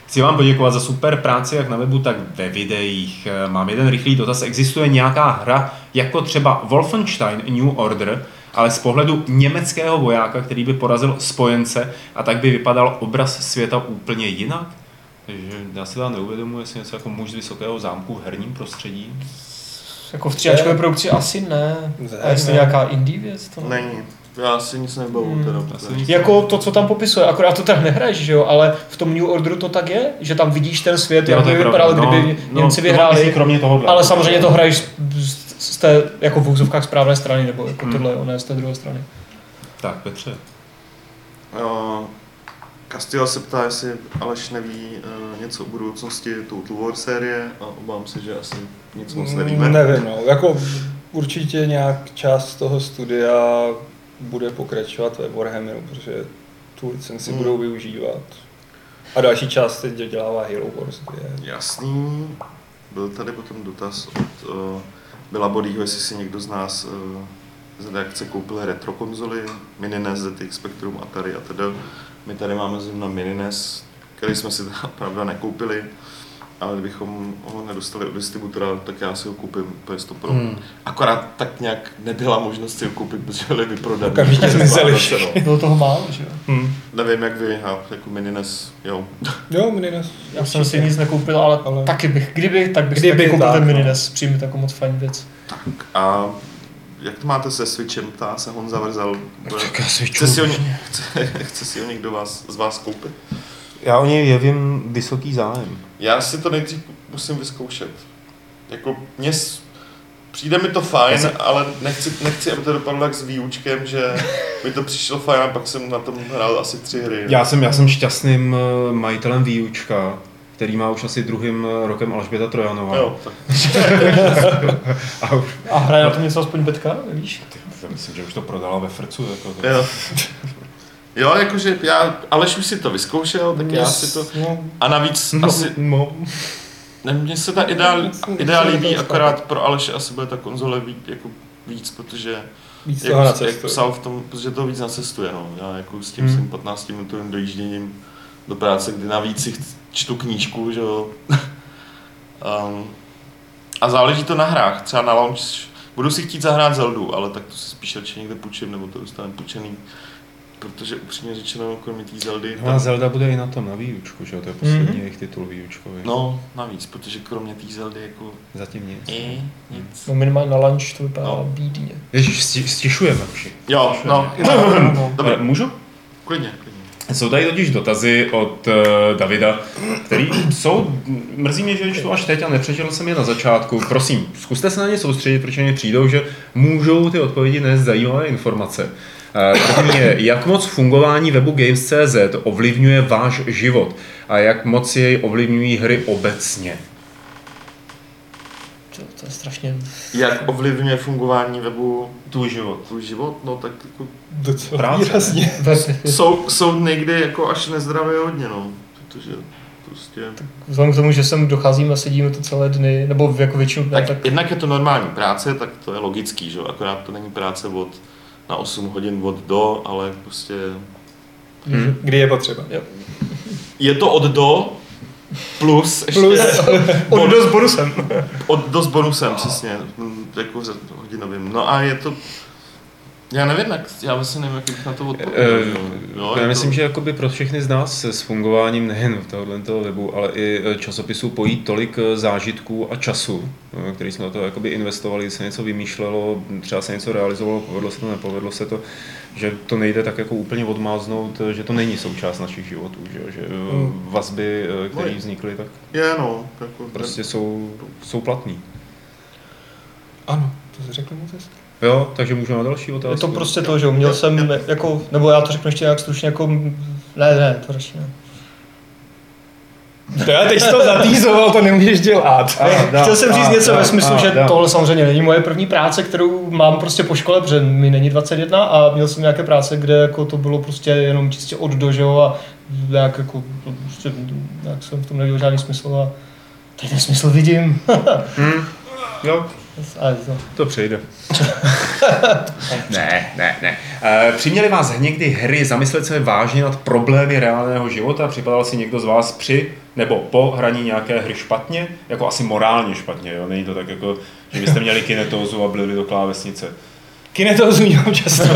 Chci vám poděkovat za super práci jak na webu, tak ve videích. Mám jeden rychlý dotaz. Existuje nějaká hra jako třeba Wolfenstein New Order, ale z pohledu německého vojáka, který by porazil spojence a tak by vypadal obraz světa úplně jinak? Takže já si teda neuvědomuji, jestli něco jako muž z vysokého zámku v herním prostředí. Jako v tříáčkové produkci asi ne. Ne, A jestli ne. nějaká indie věc, to ne. Není. Já si nic nebavu Hmm. teda. Asi nic. Jako to, co tam popisuje, akorát to tam nehraješ, že jo, ale v tom New Orderu to tak je, že tam vidíš ten svět, Jo, jak to by vypadal, kdyby No, Němci no, to vyhráli, kromě tohohle. ale samozřejmě to hraješ z, z té, jako v úzovkách správné strany, nebo jako Hmm. tohle, ne z té druhé strany. Tak, Petře. Uh, Castillo se ptá, jestli Aleš neví uh, něco o budoucnosti Total War série a obávám se, že asi nic moc nevíme. Mm, Nevím, no. Jako určitě nějak část toho studia bude pokračovat ve Warhammeru, protože tu licenci Hmm. budou využívat. A další část teď dělává Halo Wars 2. Jasný. Byl tady potom dotaz od uh, Byla Bodýho, jestli si někdo z nás uh, z redakce koupil retro konzoly, Mini NES, ZX Spectrum, Atari a teda. My tady máme zrovna Mini NES, který jsme si teda pravda nekoupili, ale kdybychom ho nedostali od distributora, tak já si ho koupím PS100 Pro. Hmm. Akorát tak nějak nebyla možnost si ho koupit, protože byly vyprodaný. Okamžitě zmizely No. Bylo toho málo, že jo? Hmm. Nevím, jak vy, já, jako Mini NES, jo. Jo, Minines. Já jsem si nic nekoupil, ale, Ale- taky bych, kdyby, tak bych Kdyby, si taky koupil tak, ten no. Minines. Přijmi jako moc fajn věc. A jak to máte se Switchem, ptá se Honza Vrzel. Tak já Chce si ho, chce, chce si ho někdo vás, z vás koupit? Já o něj jevím vysoký zájem. Já si to nejdřív musím vyzkoušet. Jako mě přijde mi to fajn, jsem- ale nechci, nechci, aby to dopadlo jak s výučkem, že mi to přišlo fajn a pak jsem na tom hrál asi tři hry. Já jsem, já jsem šťastným eh, majitelem výučka, který má už asi druhým eh, rokem Alžběta Trojanová. Jo, tak. A už, A hraje na tom něco aspoň Betka, víš? ty, já myslím, že už to prodala ve Frcu. Jako to. Jo. Jo, jakože já, Aleš už si to vyzkoušel, tak já si to... No, A navíc no, asi, no. ne, mně se ta ideál, Myslím, ideál líbí, akorát pro Aleše asi bude ta konzole víc, jako víc, protože Víc jak, jak cestu. psal v tom, protože to víc nacestuje, no. Já jako s tím Hmm. svým 15 minutovým dojížděním do práce, kdy navíc si čtu knížku, že jo. um, a záleží to na hrách, třeba na launch, budu si chtít zahrát Zeldu, ale tak to si spíš radši někde půjčím, nebo to dostaneme půjčený. Protože upřímně řečeno, kromě té Zeldy, No a Zelda bude i na tom, na výučku, že jo? To je poslední mm-hmm. jejich titul výučkový. no navíc, protože kromě té Zeldy jako Zatím nic. i nic. No minimálně na lunch to vypadá No. bídně. Ježíš, sti- stišujeme vši. Jo, no, no. dobré, Eh, Můžu? klidně, klidně. Jsou tady totiž dotazy od uh, Davida, který jsou, mrzí mě, že čtu až teď a nepřečetl jsem je na začátku. Prosím, zkuste se na ně soustředit, protože mi přijdou, že můžou ty odpovědi nést zajímavé informace. Uh, první je, jak moc fungování webu Games.cz ovlivňuje váš život a jak moc jej ovlivňují hry obecně. To, to je strašně... Jak ovlivňuje fungování webu Tvůj život. tvůj život? No tak jako Docela Práce, výrazně. jsou, jsou někdy jako až nezdravě hodně, no. Protože prostě... Vzhledem k tomu, že sem docházím a sedíme to celé dny, nebo jako většinu dne, Tak, tak, tak jednak je to normální práce, tak to je logický, že jo? Akorát to není práce od na 8 hodin od do, ale prostě... Hmm. Kdy je potřeba. jo. Je to od do, plus ještě Plus. Od do s bonusem. od do s bonusem, přesně, jako hodinovým. No a je to... Já nevím, jak, já vlastně nevím, jak bych na to odpověděl. Jo, Já myslím, to, že jakoby pro všechny z nás s fungováním nejen tohohle toho webu, ale i eh, časopisů pojí tolik eh, zážitků a času, který jsme do toho jakoby investovali, se něco vymýšlelo, třeba se něco realizovalo, povedlo se to, nepovedlo se to, že to nejde tak jako úplně odmáznout, že to není součást našich životů, že, že Hmm. vazby, které vznikly, tak je no, jako, prostě jsou, jsou platný. Ano, to si řekl moc hezky. Jo, takže můžeme na další otázku. Je to prostě to, že jo, měl jsem jako, nebo já to řeknu ještě nějak stručně jako, ne, ne, to radši ne. To já teď jsi to zatýzoval, to nemůžeš dělat. A, dá, Chtěl jsem říct dá, něco dá, ve smyslu, dá, že dá. tohle samozřejmě není moje první práce, kterou mám prostě po škole, protože mi není 21 a měl jsem nějaké práce, kde jako to bylo prostě jenom čistě od do, že jo, a nějak jako, prostě, nějak jsem v tom neviděl žádný smysl a teď ten smysl vidím. Hm, jo, to, To přejde. ne, ne, ne. E, přiměli vás někdy hry zamyslet se vážně nad problémy reálného života? Připadal si někdo z vás při nebo po hraní nějaké hry špatně? Jako asi morálně špatně, jo? Není to tak jako, že byste měli kinetózu a byli do klávesnice. Kinetózu měl často.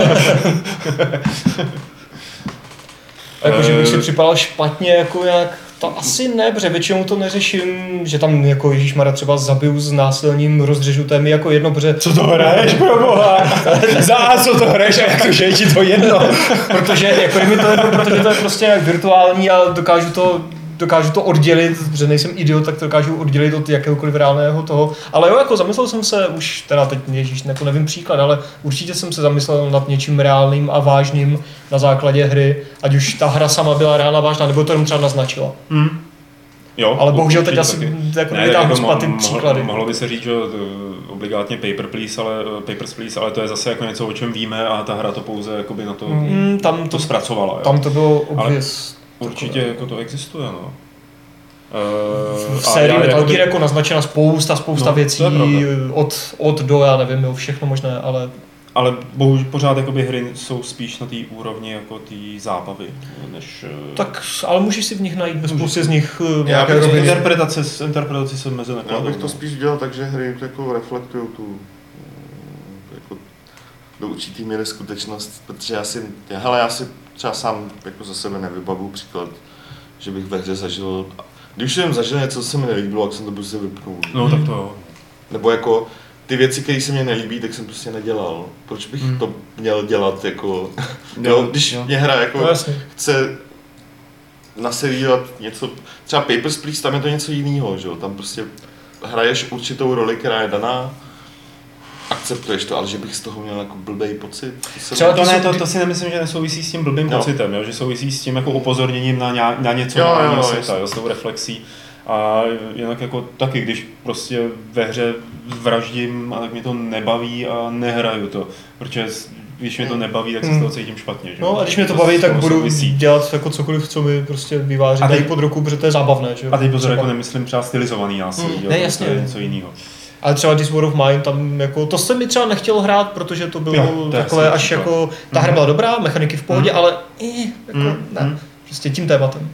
jako, že bych si Eh. připadal špatně, jako jak, to asi ne, protože většinou to neřeším, že tam jako Ježíšmara třeba zabiju s násilním, rozřežu, to je mi jako jedno, protože Co to hraješ, pro boha? Za co to hraješ a jak to, že je ti to jedno? protože jako je mi to jedno, protože to je prostě nějak virtuální a dokážu to dokážu to oddělit, že nejsem idiot, tak to dokážu oddělit od jakéhokoliv reálného toho. Ale jo, jako zamyslel jsem se, už teda teď, ježíš, jako nevím příklad, ale určitě jsem se zamyslel nad něčím reálným a vážným na základě hry, ať už ta hra sama byla reálná vážná, nebo to jenom třeba naznačila. Hmm. Jo, Ale bohužel teď asi jako Ne, nevytáhnu tak zpět ty příklady. Mohlo, mohlo by se říct, že eh, obligátně paper please, ale, eh, papers please, ale to je zase jako něco, o čem víme a ta hra to pouze jakoby na to, Mm, tam to to, zpracovala. Jo. tam to bylo obvěz. Určitě jako to existuje, no. V Eh, sérii já Metal jakoby- Gear jako naznačena spousta, spousta No, věcí od, od do, já nevím, jo, všechno možné, ale Ale bohužel pořád jakoby hry jsou spíš na té úrovni jako té zábavy, než... eh, tak, ale můžeš si v nich najít spoustě z nich eh, Já nějaké bych to roviny. interpretace, s interpretaci se mezi Já nekladou. bych to spíš dělal tak, že hry jako reflektují tu jako do určitý míry skutečnost, protože já si, já, hele, já si třeba sám jako za sebe nevybavu příklad, že bych ve hře zažil, když jsem zažil něco, co se mi nelíbilo, tak jsem to prostě vypnul. No tak to jo. Nebo jako ty věci, které se mě nelíbí, tak jsem prostě nedělal. Proč bych Hmm. to měl dělat jako, Jo, jo, když jo. mě hra jako No jasně. chce naservírovat něco, třeba Papers, Please, tam je to něco jiného, že jo, tam prostě hraješ určitou roli, která je daná, akceptuješ to, ale že bych z toho měl jako blbej pocit. To Třeba To, ne, to, to si nemyslím, že nesouvisí s tím blbým Jo. pocitem, jo? že souvisí s tím jako upozorněním na, ně, na něco Jo, jo, světa, jo, s tou reflexí. A jinak jako taky, když prostě ve hře vraždím, a tak mě to nebaví a nehraju to, protože když mě to nebaví, tak se z toho cítím špatně. Že? No a když mě to baví, tak budu souvisí. dělat jako cokoliv, co mi prostě teď- dají pod ruku, protože to je zábavné. Že? jo? A teď pozor, jako nemyslím třeba stylizovaný násilí, Hmm, jo, ne, to jasně. je něco jiného. Ale třeba This War of Mine, tam jako, to se mi třeba nechtělo hrát, protože to bylo Jo, takové až jako, ta hra byla dobrá, mechaniky v pohodě, Mhm. ale eh, jako, Mhm, ne, mhm. prostě tím tématem.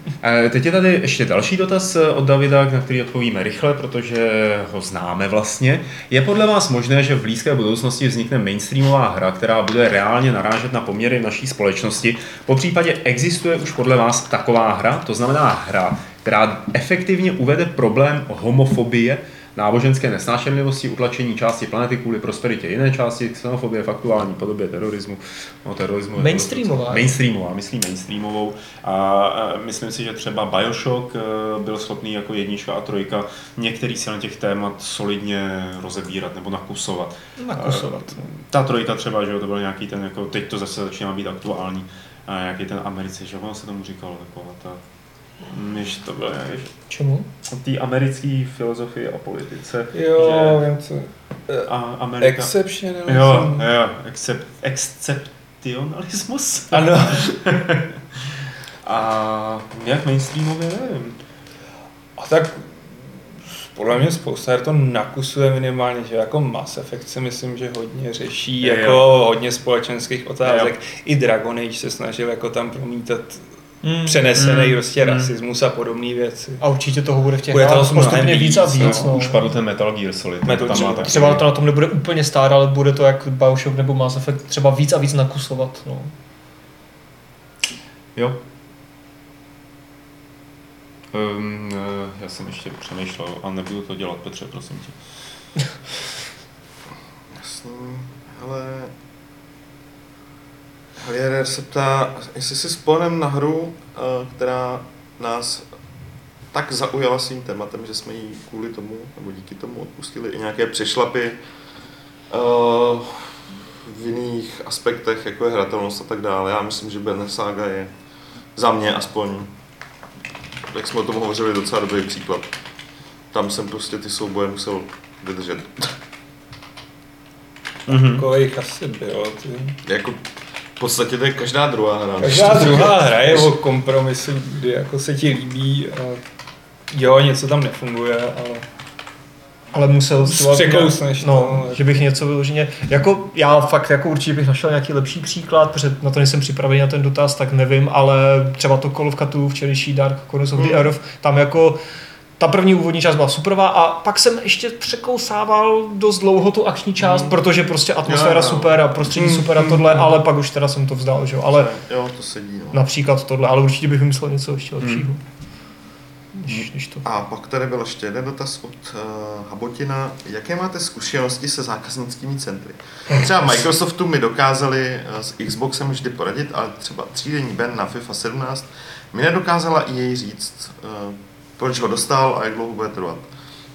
Teď je tady ještě další dotaz eh, od Davida, na který odpovíme rychle, protože ho známe vlastně. Je podle vás možné, že v blízké budoucnosti vznikne mainstreamová hra, která bude reálně narážet na poměry v naší společnosti? Po případě existuje už podle vás taková hra, to znamená hra, která efektivně uvede problém homofobie, náboženské nesnášenlivosti, utlačení části planety kvůli prosperitě jiné části, xenofobie v aktuální podobě terorismu. No, terorismu je Mainstreamová. Mainstreamová, myslím mainstreamovou. A myslím si, že třeba Bioshock eh, byl schopný jako jednička a trojka některý se na těch témat solidně rozebírat nebo nakusovat. Nakusovat. Eh, Ta trojka třeba, že to byl nějaký ten, jako teď to zase začíná být aktuální, a nějaký ten Americe, že ono se tomu říkalo, taková ta, než to bylo nějaký, Čemu? té americké filozofii a politice. Jo, že, vím co. a Amerika... Exception. Jo, jo, excep, exceptionalismus. Ano. A jak mainstreamově, nevím. A tak podle mě spousta her to nakusuje minimálně, že jako Mass Effect si myslím, že hodně řeší, Jo. jako hodně společenských otázek. Jo. I Dragon Age se snažil jako tam promítat Mm. přenesený Mm. prostě Mm. rasismus a podobné věci. A určitě toho bude v těch Bude toho hrách postupně víc a víc. No, No. Už padl ten Metal Gear Solid. Metal tam má Třeba to na tom nebude úplně stát, ale bude to jak Bioshock nebo Mass Effect třeba víc a víc nakusovat. No. Jo. Um, já jsem ještě přemýšlel a nebudu to dělat, Petře, prosím tě. Jasný, ale... Helier se ptá, jestli si spojenem na hru, eh, která nás tak zaujala svým tématem, že jsme jí kvůli tomu, nebo díky tomu odpustili i nějaké přešlapy eh, v jiných aspektech, jako je hratelnost a tak dále. Já myslím, že Banner Saga je za mě aspoň, jak jsme o tom hovořili, docela dobrý příklad. Tam jsem prostě ty souboje musel vydržet. Mhm. Takových asi bylo. Ty. Jako v podstatě to je každá druhá hra. Každá druhá hra je o kompromisu, kdy jako se ti líbí a jo, něco tam nefunguje, ale Ale musel Překousneš, no, no. že bych něco vyloženě, jako já fakt jako určitě bych našel nějaký lepší příklad, protože na to nejsem připravený na ten dotaz, tak nevím, ale třeba to Call of Cthulhu, včerejší Dark Corners of the Hmm. Earth, tam jako ta první úvodní část byla superová a pak jsem ještě překousával dost dlouho tu akční část, Hmm. protože prostě atmosféra Jo, jo. super a prostředí Hmm, super a hmm, tohle, hmm. ale pak už teda jsem to vzdal, že jo, ale Jo, to sedí. No. například tohle, ale určitě bych vymyslel něco ještě lepšího. Než, než to. A pak tady byl ještě jeden dotaz od uh, Habotina. Jaké máte zkušenosti se zákaznickými centry? Třeba Microsoftu mi dokázali uh, s Xboxem vždy poradit, ale třeba třídenní Ben na FIFA 17 mi nedokázala i jej říct, uh, proč ho dostal a jak dlouho bude trvat.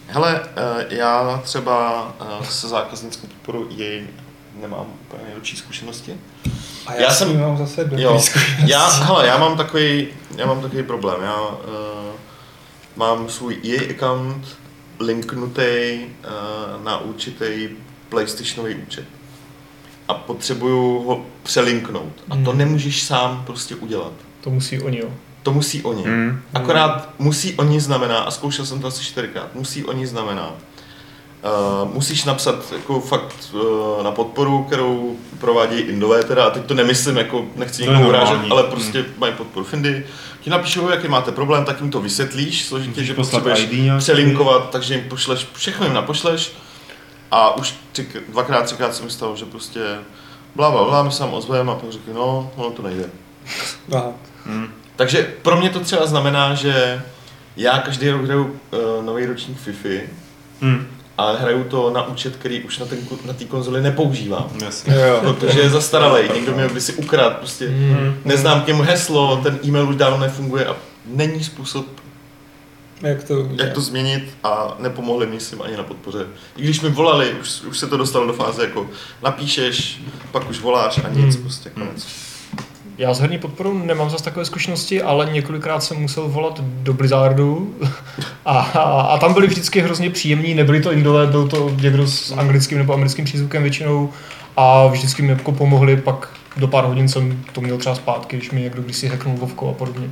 Hele, uh, já třeba uh, se zákaznickou podporou jej nemám úplně nejlepší zkušenosti. A já, Já jsem mám zase dobrý Jo, zkušenosti. já, hele, já mám takový, já mám takový problém. Já uh, mám svůj EA account linknutý uh, na určitý PlayStationový účet. A potřebuju ho přelinknout. A to Hmm. nemůžeš sám prostě udělat. To musí oni, jo. To musí oni. Hmm. Akorát musí oni znamená, a zkoušel jsem to asi čtyřikrát, musí oni znamená, Uh, musíš napsat jako fakt uh, na podporu, kterou provádějí Indové teda, a teď to nemyslím, jako nechci nikomu urážet, ale prostě mají podporu Findy. Ti napíšou, jaký máte problém, tak jim to vysvětlíš, složitě, že potřebuješ přelinkovat, takže jim pošleš, všechno jim napošleš a už tři, dvakrát, třikrát se mi stalo, že prostě bla, bla, bla, my se tam ozveme a pak řekli, no, ono to nejde. Aha. Hmm. Takže pro mě to třeba znamená, že já každý rok hraju uh, nový ročník FIFA, Hmm. ale hraju to na účet, který už na té na té konzoli nepoužívám. Jasně. Jo. Protože je zastaralý, někdo mě kdysi ukradl, prostě Mm. neznám k němu heslo, ten e-mail už dávno nefunguje a není způsob, Jak to jak to změnit a nepomohli mi s tím ani na podpoře. I když mi volali, už, už se to dostalo do fáze jako napíšeš, pak už voláš a nic, Hmm. prostě konec. Já s herní podporou nemám zase takové zkušenosti, ale několikrát jsem musel volat do Blizzardu a, a, a tam byli vždycky hrozně příjemní, nebyli to indové, byl to někdo s anglickým nebo americkým přízvukem většinou a vždycky mi jako pomohli, pak do pár hodin jsem to měl třeba zpátky, když mi někdo když si hacknul Vovko a podobně.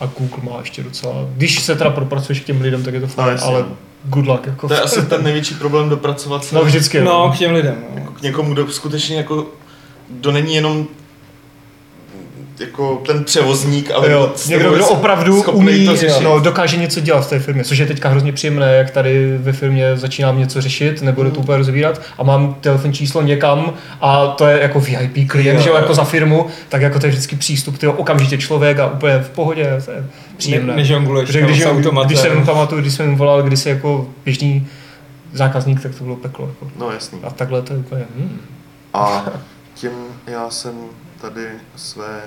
A Google má ještě docela, když se teda propracuješ k těm lidem, tak je to fajn, jasně, ale no. good luck. Jako. To je asi ten největší problém dopracovat se No vždycky. jo. No, k těm lidem. No. k někomu, kdo skutečně jako, kdo není jenom jako ten převozník, ale Jo, někdo, kdo opravdu umí, to řešit. no, dokáže něco dělat v té firmě, což je teďka hrozně příjemné, jak tady ve firmě začínám něco řešit, nebudu to úplně rozvírat a mám telefonní číslo někam a to je jako VIP klient, Jo, že jo, jako za firmu, tak jako to je vždycky přístup, tyjo, okamžitě člověk a úplně v pohodě, to je příjemné. Ne, nežongluješ když, automatem. když jsem pamatuju, když jsem jim volal, když jako běžný zákazník, tak to bylo peklo. Jako. No jasný. A takhle to je úplně, hmm. A tím já jsem tady své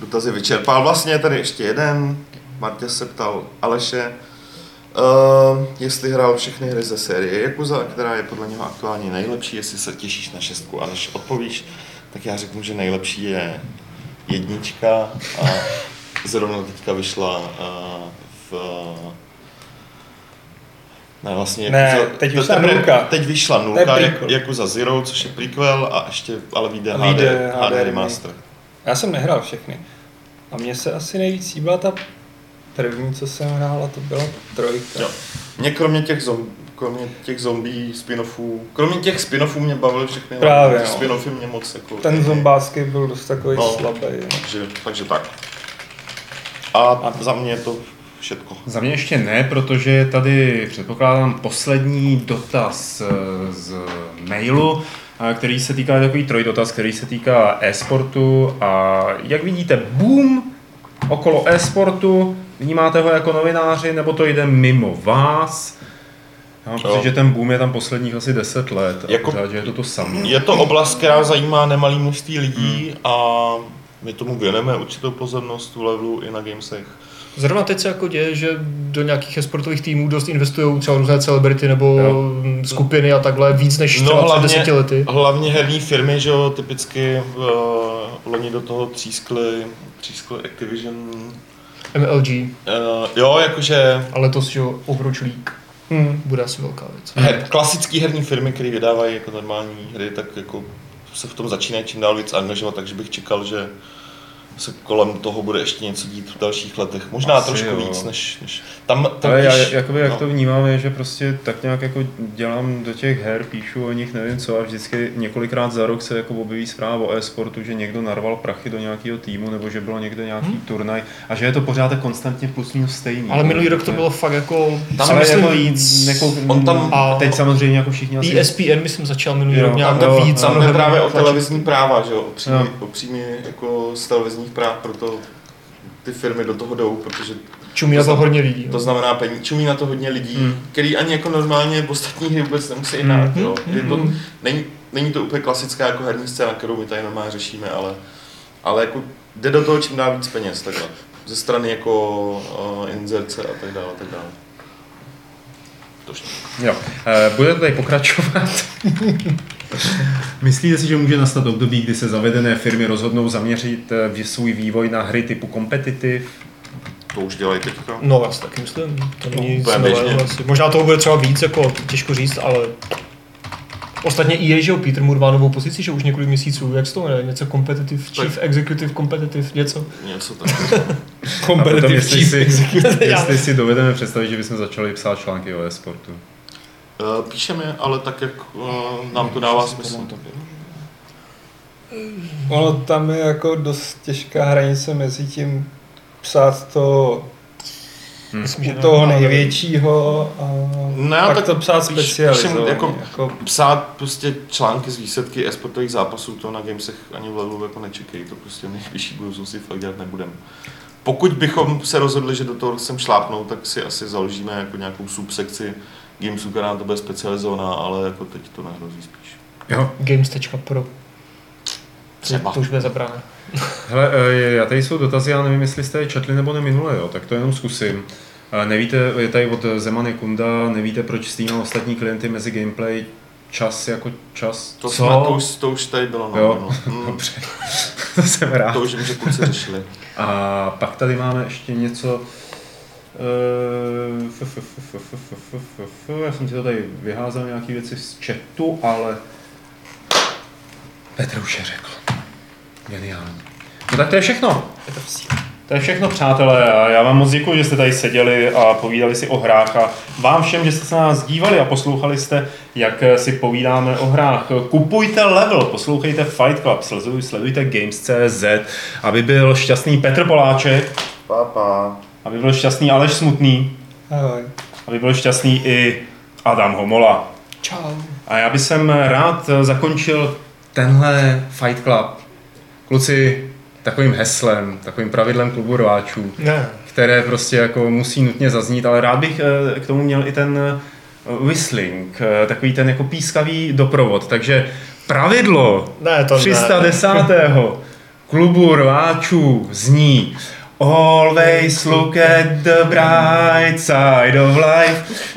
dotazy vyčerpal. Vlastně tady ještě jeden. Martě se ptal Aleše, uh, jestli hrál všechny hry ze série Yakuza, která je podle něho aktuálně nejlepší, jestli se těšíš na šestku. A než odpovíš, tak já řeknu, že nejlepší je jednička a zrovna teďka vyšla uh, v ne, vlastně Ne, Yakuza- teď vyšla teprve- nulka. Teď vyšla nulka, jak, jako za Zero, což je prequel a ještě, ale vyjde A HD, vyjde HD, HD remaster. Já jsem nehrál všechny. A mně se asi nejvíc líbila ta první, co jsem hrál, a to byla trojka. Jo. Mě kromě těch, zom, kromě těch zombie spin-offů, kromě těch spin-offů mě bavily všechny. Právě, Ty no. spin-offy mě moc jako... Ten zombáský byl dost takový No. slabý. No. Takže, takže tak. A za mě je to všetko. Za mě ještě ne, protože tady předpokládám poslední dotaz eh, z mailu, který se týká, takový trojdotaz, který se týká e-sportu a jak vidíte, boom okolo e-sportu, vnímáte ho jako novináři, nebo to jde mimo vás? Já mám pocit, že ten boom je tam posledních asi 10 let a Jako- pořád, že je to to samé. Je to oblast, která zajímá nemalý množství lidí a my tomu věnujeme určitou pozornost u levelu i na gamesech. Zrovna teď se jako děje, že do nějakých sportových týmů dost investují třeba různé celebrity nebo Jo. skupiny a takhle víc než No, třeba před hlavně- deseti lety. Hlavně herní firmy, že jo, typicky uh, loni do toho třískly, třískly Activision. MLG, Uh, jo, jakože a letos, že jo, Overwatch League Hmm. bude asi velká věc. her, klasické herní firmy, které vydávají jako normální hry, tak jako se v tom začínají čím dál víc angažovat, takže bych čekal, že se kolem toho bude ještě něco dít v dalších letech. Možná Asi trošku jo. víc, než, než tam, tam Ale já, když- jakoby, jak no. to vnímám, je, že prostě tak nějak jako dělám do těch her, píšu o nich nevím co a vždycky několikrát za rok se jako objeví zpráva o e-sportu, že někdo narval prachy do nějakého týmu nebo že bylo někde nějaký Hmm. turnaj a že je to pořád tak konstantně plus minus stejný. Ale minulý rok to bylo fakt jako, Tam myslím, jako, víc. jako, on tam- a teď samozřejmě jako všichni asi... ESPN, myslím, začal minulý Jo, rok nějak tam- víc. Tam jde mnohem právě o televizní práva, že jo, o příjmy jako z televizních práv, proto ty firmy do toho jdou, protože Čumí na to znamená- hodně lidí. to znamená peníze, čumí na to hodně lidí, Hmm. hmm. který ani jako normálně v ostatní hry vůbec nemusí hrát, Hmm. jo. Je to, Hmm. není, není to úplně klasická jako herní scéna, kterou my tady normálně řešíme, ale, ale jako jde do toho čím dá víc peněz, takhle. Ze strany jako uh, inzerce a tak dále, a tak dále. Jo. Eh, Budete tady pokračovat? Myslíte si, že může nastat období, kdy se zavedené firmy rozhodnou zaměřit eh, v- svůj vývoj na hry typu competitive? To už dělají teďka. No, já si taky myslím, to není nic úplně běžně. nového asi. Možná toho bude třeba víc, jako těžko říct, ale Ostatně EA, že jo, Peter Moore má novou pozici, že už několik měsíců, jak se to jmenuje, něco competitive, chief executive competitive, něco. Něco tak. Potom, Competitive jestli, chief si, executive. jestli si dovedeme představit, že bychom začali psát články o e-sportu. Uh, píšeme, ale tak, jak uh, nám to dává smysl. Ono tam je jako dost těžká hranice mezi tím psát to Hmm. Myslím, že toho největšího a Ne, pak tak to psát píš- specializovaně. píšem jako- jako Psát prostě články z výsledky esportových zápasů, to na Gamesech ani v levelu jako nečekej, to prostě v nejbližší budoucnosti fakt dělat nebudeme. Pokud bychom se rozhodli, že do toho chcem šlápnout, tak si asi založíme jako nějakou subsekci Gamesu, která na to bude specializovaná, ale jako teď to nehrozí spíš. Jo. Games.pro. Třeba. To už bude zabrané. Hele, eh, já tady jsou dotazy, já nevím, jestli jste je četli nebo ne minule, jo, tak to jenom zkusím. Eh, Nevíte, je tady od Zemany Kunda, nevíte, proč Steam a ostatní klienty mezi gameplay čas jako čas? To, Co? jsme, to, už, to už tady bylo. No, Jo. no. Mm, Dobře, to jsem rád. to už vím, že kluci řešili. A pak tady máme ještě něco... Já jsem ti to tady vyházel nějaké věci z chatu, ale Petr už je řekl. Geniální. No tak to je všechno. To je všechno, přátelé. A já vám moc děkuji, že jste tady seděli a povídali si o hrách. A vám všem, že jste se na nás dívali a poslouchali jste, jak si povídáme o hrách. Kupujte level, poslouchejte Fight Club, sleduj- sledujte Games.cz, aby byl šťastný Petr Poláček, Papa. Aby byl šťastný Aleš Smutný, ahoj. aby byl šťastný i Adam Homola. Čau. A já bych sem rád zakončil tenhle Fight Club. Kluci, takovým heslem, takovým pravidlem klubu rváčů, Ne. které prostě jako musí nutně zaznít, ale rád bych eh, k tomu měl i ten eh, whistling, eh, takový ten jako pískavý doprovod. Takže pravidlo Ne, to ne. 310. klubu rváčů zní Always look at the bright side of life.